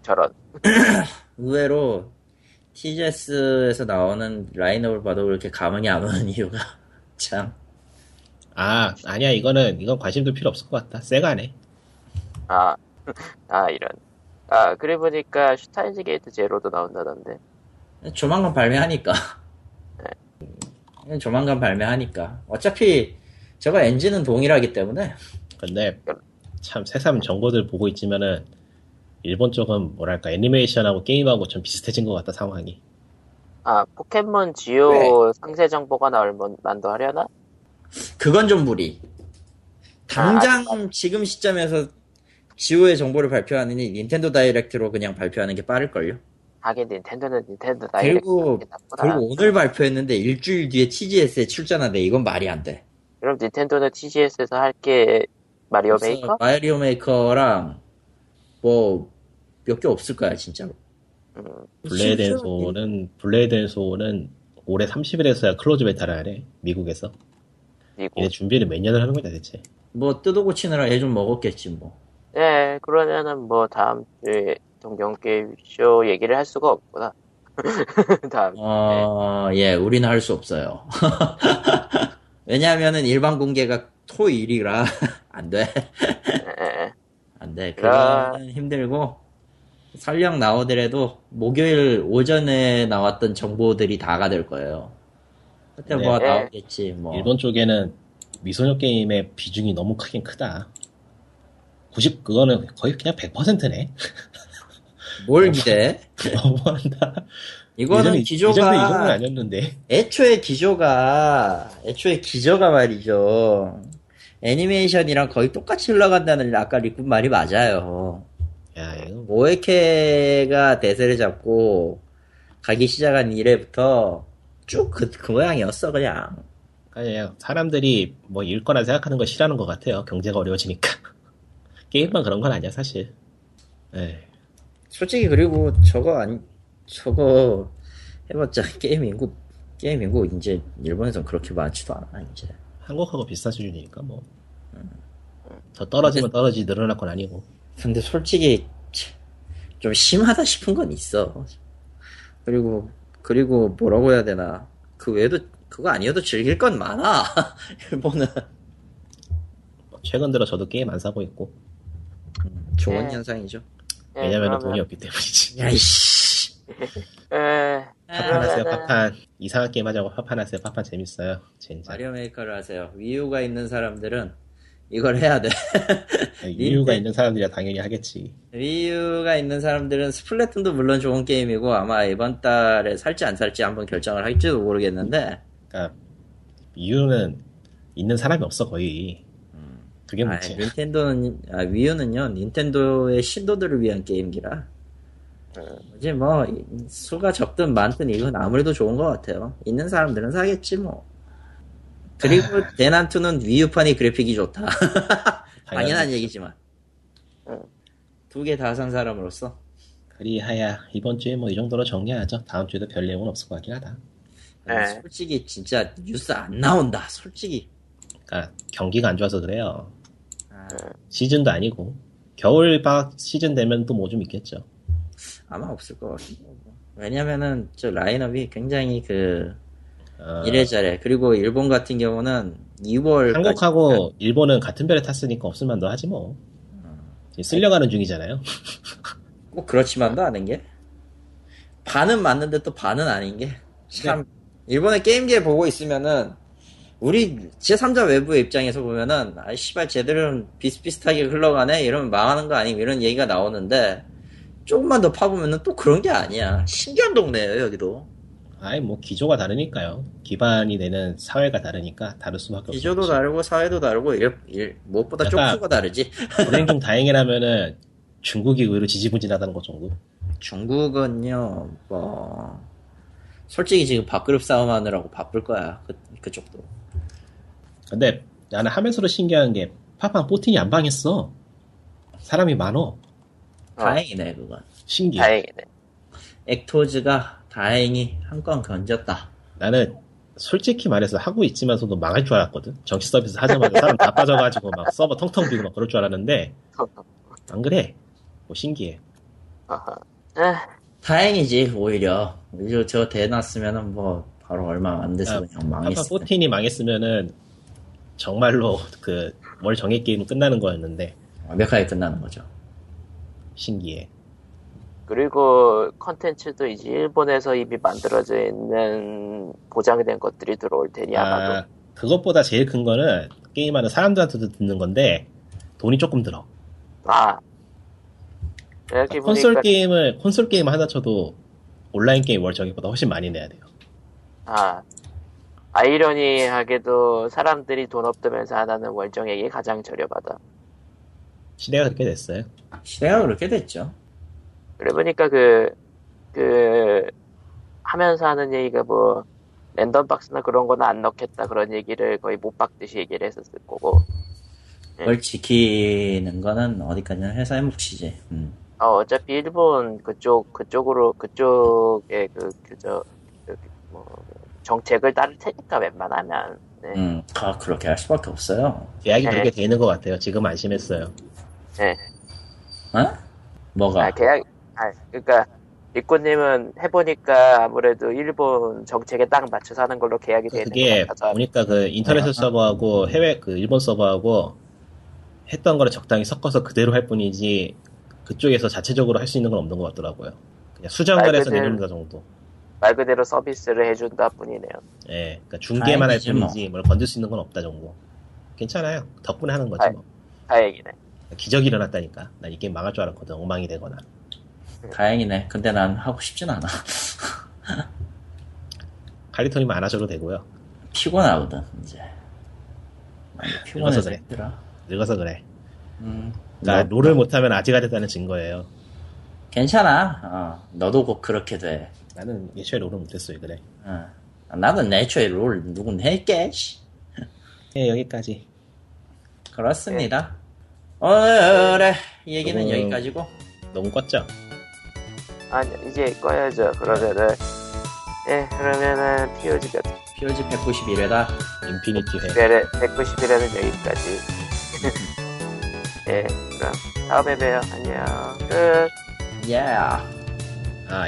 저런. 의외로 TGS에서 나오는 라인업을 봐도 그렇게 감흥이 안 오는 이유가 참 아 아니야 이거는 이건 관심도 필요 없을 것 같다. 세가 네. 아, 아 이런. 아 그래 보니까 슈타인즈 게이트 제로도 나온다던데. 조만간 발매하니까 조만간 발매하니까 어차피 저거 엔진은 동일하기 때문에 근데 참 새삼 정보들 보고 있지만은 일본 쪽은 뭐랄까 애니메이션하고 게임하고 좀 비슷해진 것 같다 상황이. 아 포켓몬 GO 상세 정보가 나올 만도 하려나? 그건 좀 무리. 당장 지금 시점에서 GO의 정보를 발표하느니 닌텐도 다이렉트로 그냥 발표하는 게 빠를걸요? 하긴 닌텐도는 닌텐도 다이렉트 그리고. 그리고 오늘 발표했는데 일주일 뒤에 TGS에 출전한대. 이건 말이 안 돼. 그럼 닌텐도는 TGS에서 할 게 마리오 메이커? 마리오 메이커랑 뭐 몇 개 없을 거야 진짜로. 음, 블레이드 앤 소울은 블레이드 앤 소울은 올해 30일에서야 close beta를 하래 미국에서. 그리고 얘네 준비를 몇 년을 하는 거야 대체. 뭐 뜯어고치느라 애 좀 먹었겠지 뭐. 네 그러면은 뭐 다음 주에 동경 게임 쇼 얘기를 할 수가 없구나. 다음 어, 예, 우리는 할 수 없어요. 왜냐하면은 일반 공개가 토일이라 안 돼. 에, 안 돼. 아. 그거는 힘들고 설령 나오더라도 목요일 오전에 나왔던 정보들이 다가 될 거예요. 그때 뭐 네. 나오겠지 뭐. 일본 쪽에는 미소녀 게임의 비중이 너무 크긴 크다. 90 그거는 거의 그냥 100%네. 뭘 기대? 너무한다. 이거는 예전에, 예전에 이 기조가 아니었는데. 애초에 기조가 애초에 기조가 말이죠. 애니메이션이랑 거의 똑같이 흘러간다는 아까 리꾼 말이 맞아요. 야 이거 모에케가 대세를 잡고 가기 시작한 이래부터 쭉 그 그 모양이었어 그냥. 그냥 사람들이 뭐 읽거나 생각하는 거 싫어하는 것 같아요. 경제가 어려워지니까. 게임만 그런 건 아니야 사실. 예. 솔직히 그리고 저거 아니 저거 해봤자 게임 인구 게임 인구 이제 일본에선 그렇게 많지도 않아 이제. 한국하고 비슷한 수준이니까 뭐. 더 떨어지면 떨어지 늘어날 건 아니고. 근데 솔직히 참, 좀 심하다 싶은 건 있어. 그리고 그리고 뭐라고 해야 되나 그 외에도 그거 아니어도 즐길 건 많아 일본은 뭐 최근 들어 저도 게임 안 사고 있고. 좋은 네. 현상이죠. 예, 왜냐면 은 돈이 없기 때문이지. 야이씨. 예, 파판 하세요, 그러면은- 파판. 이상한 게임 하자고 파판 하세요, 파판 재밌어요. 진짜. 마리오 메이커를 하세요. Wii U가 있는 사람들은 이걸 해야 돼. Wii U가 있는 사람들이야 당연히 하겠지. Wii U가 있는 사람들은 스플래툰도 물론 좋은 게임이고 아마 이번 달에 살지 안 살지 한번 결정을 할지도 모르겠는데 그러니까 Wii U는 있는 사람이 없어 거의. 그게 아, 문제야. 닌텐도는 아, Wii U는요 닌텐도의 신도들을 위한 게임기라 이제 뭐 이- 수가 적든 많든 이건 아무래도 좋은 것 같아요 있는 사람들은 사겠지 뭐 그리고 대난투는 위유판이 그래픽이 좋다 당연한 얘기지만 응. 두개 다 산 사람으로서 그리하야 이번 주에 뭐 이 정도로 정리하죠. 다음 주에도 별 내용은 없을 것 같긴 하다. 네. 솔직히 진짜 뉴스 안 나온다 솔직히 그러니까 경기가 안 좋아서 그래요. 아, 시즌도 아니고 겨울 방학 시즌 되면 또 뭐 좀 있겠죠. 아마 없을 것 같고 왜냐면은 저 라인업이 굉장히 그 어, 이래저래. 그리고 일본 같은 경우는 2월 한국하고 일본은 같은 별에 탔으니까 너 하지 뭐. 지금 쓸려가는 중이잖아요. 꼭 그렇지만도 않은 게? 반은 맞는데 또 반은 아닌 게? 참. 일본의 게임계 보고 있으면은 우리 제3자 외부의 입장에서 보면은 아 씨발 쟤들은 비슷비슷하게 흘러가네? 이러면 망하는 거 아니면 이런 얘기가 나오는데 조금만 더 파보면은 또 그런 게 아니야. 신기한 동네예요 여기도 아이 뭐 기조가 다르니까요. 기반이 되는 사회가 다르니까 다를 수밖에 없죠. 기조도 다르고 사회도 다르고 일, 일, 무엇보다 쪽수가 다르지 불행 중 다행이라면은 중국이 의외로 지지부진하다는 것 정도. 중국은요 뭐 솔직히 지금 밥그릇 싸움하느라고 바쁠 거야 그, 그쪽도 근데 나는 하면서도 신기한 게 파판 포틴이 안 방했어. 사람이 많어. 어, 다행이네 그건 신기해. 다행이네. 액토즈가 다행히 한건 건졌다 나는 솔직히 말해서 하고 있지만서도 망할 줄 알았거든. 정치 서비스 하자마자 사람 다 빠져가지고 막 서버 텅텅 비고 막 그럴 줄 알았는데 안 그래. 뭐 신기해. 에, 다행이지 오히려 오히려 저 대놨으면은 뭐 바로 얼마 안 돼서 아, 그냥 망했어 포틴이 망했으면은 정말로 그 월 정액 게임은 끝나는 거였는데 완벽하게 끝나는 거죠 신기해. 그리고 컨텐츠도 이제 일본에서 이미 만들어져 있는 보장된 것들이 들어올 테니 아마도. 아, 그것보다 제일 큰 거는 게임하는 사람들한테도 듣는 건데 돈이 조금 들어. 아. 콘솔 보니까, 게임을 콘솔 게임 하나 쳐도 온라인 게임 월 정액보다 훨씬 많이 내야 돼요. 아. 아이러니하게도 사람들이 돈 없다면서 안 하는 월정액이 가장 저렴하다. 시대가 그렇게 됐어요. 시대가 그렇게 됐죠 그래 보니까 그, 그, 하면서 하는 얘기가 뭐, 랜덤 박스나 그런 거는 안 넣겠다 그런 얘기를 거의 못 박듯이 얘기를 했었을 거고. 네. 그걸 지키는 거는 어디까지나 회사의 몫이지 음. 어, 어차피 일본 그쪽, 그쪽으로, 그쪽에 그, 그, 저, 그, 뭐, 정책을 따를 테니까 웬만하면. 네. 음, 아, 그렇게 할 수밖에 없어요 계약이 네. 그렇게 되는 것 같아요. 지금 안심했어요. 네. 어? 뭐가 아, 계약, 아, 그니까, 리코님은 해보니까 아무래도 일본 정책에 딱 맞춰서 하는 걸로 계약이 되는 그게 것 같아서. 보니까 그 인터넷 아. 서버하고 해외 그 일본 서버하고 했던 거를 적당히 섞어서 그대로 할 뿐이지 그쪽에서 자체적으로 할 수 있는 건 없는 것 같더라고요. 그냥 말 그대로- 내준다 정도. 말 그대로 서비스를 해준다 뿐이네요. 예, 그러니까 중계만 할 뭐. 뿐이지 뭘 건들 수 있는 건 없다 정도. 괜찮아요. 덕분에 하는 거지 아이. 뭐. 다행이네. 기적이 일어났다니까. 난 이 게임 망할 줄 알았거든. 엉망이 되거나. 다행이네. 근데 난 하고 싶진 않아. 칼리토님은 안 하셔도 되고요. 피곤하거든 이제. 피곤해서 그래. 늙어서 그래. 음, 그러니까 너- 롤을 못하면 아지가 됐다는 증거예요. 괜찮아. 어, 너도 곧 그렇게 돼. 나는 예초에 롤을 못했어요. 그래. 어. 나도 내초에 롤 누군 할게. 씨. 네, 여기까지. 그렇습니다. 오늘의 얘기는 음. 여기까지고. 너무 껐죠? 아니 이제 꺼야죠. 그러면은 예 그러면은 POG가 POG 191회다. infinity 회. 191회는 여기까지. 예 그럼 다음에 봬요. 안녕. 끝. Yeah. 아,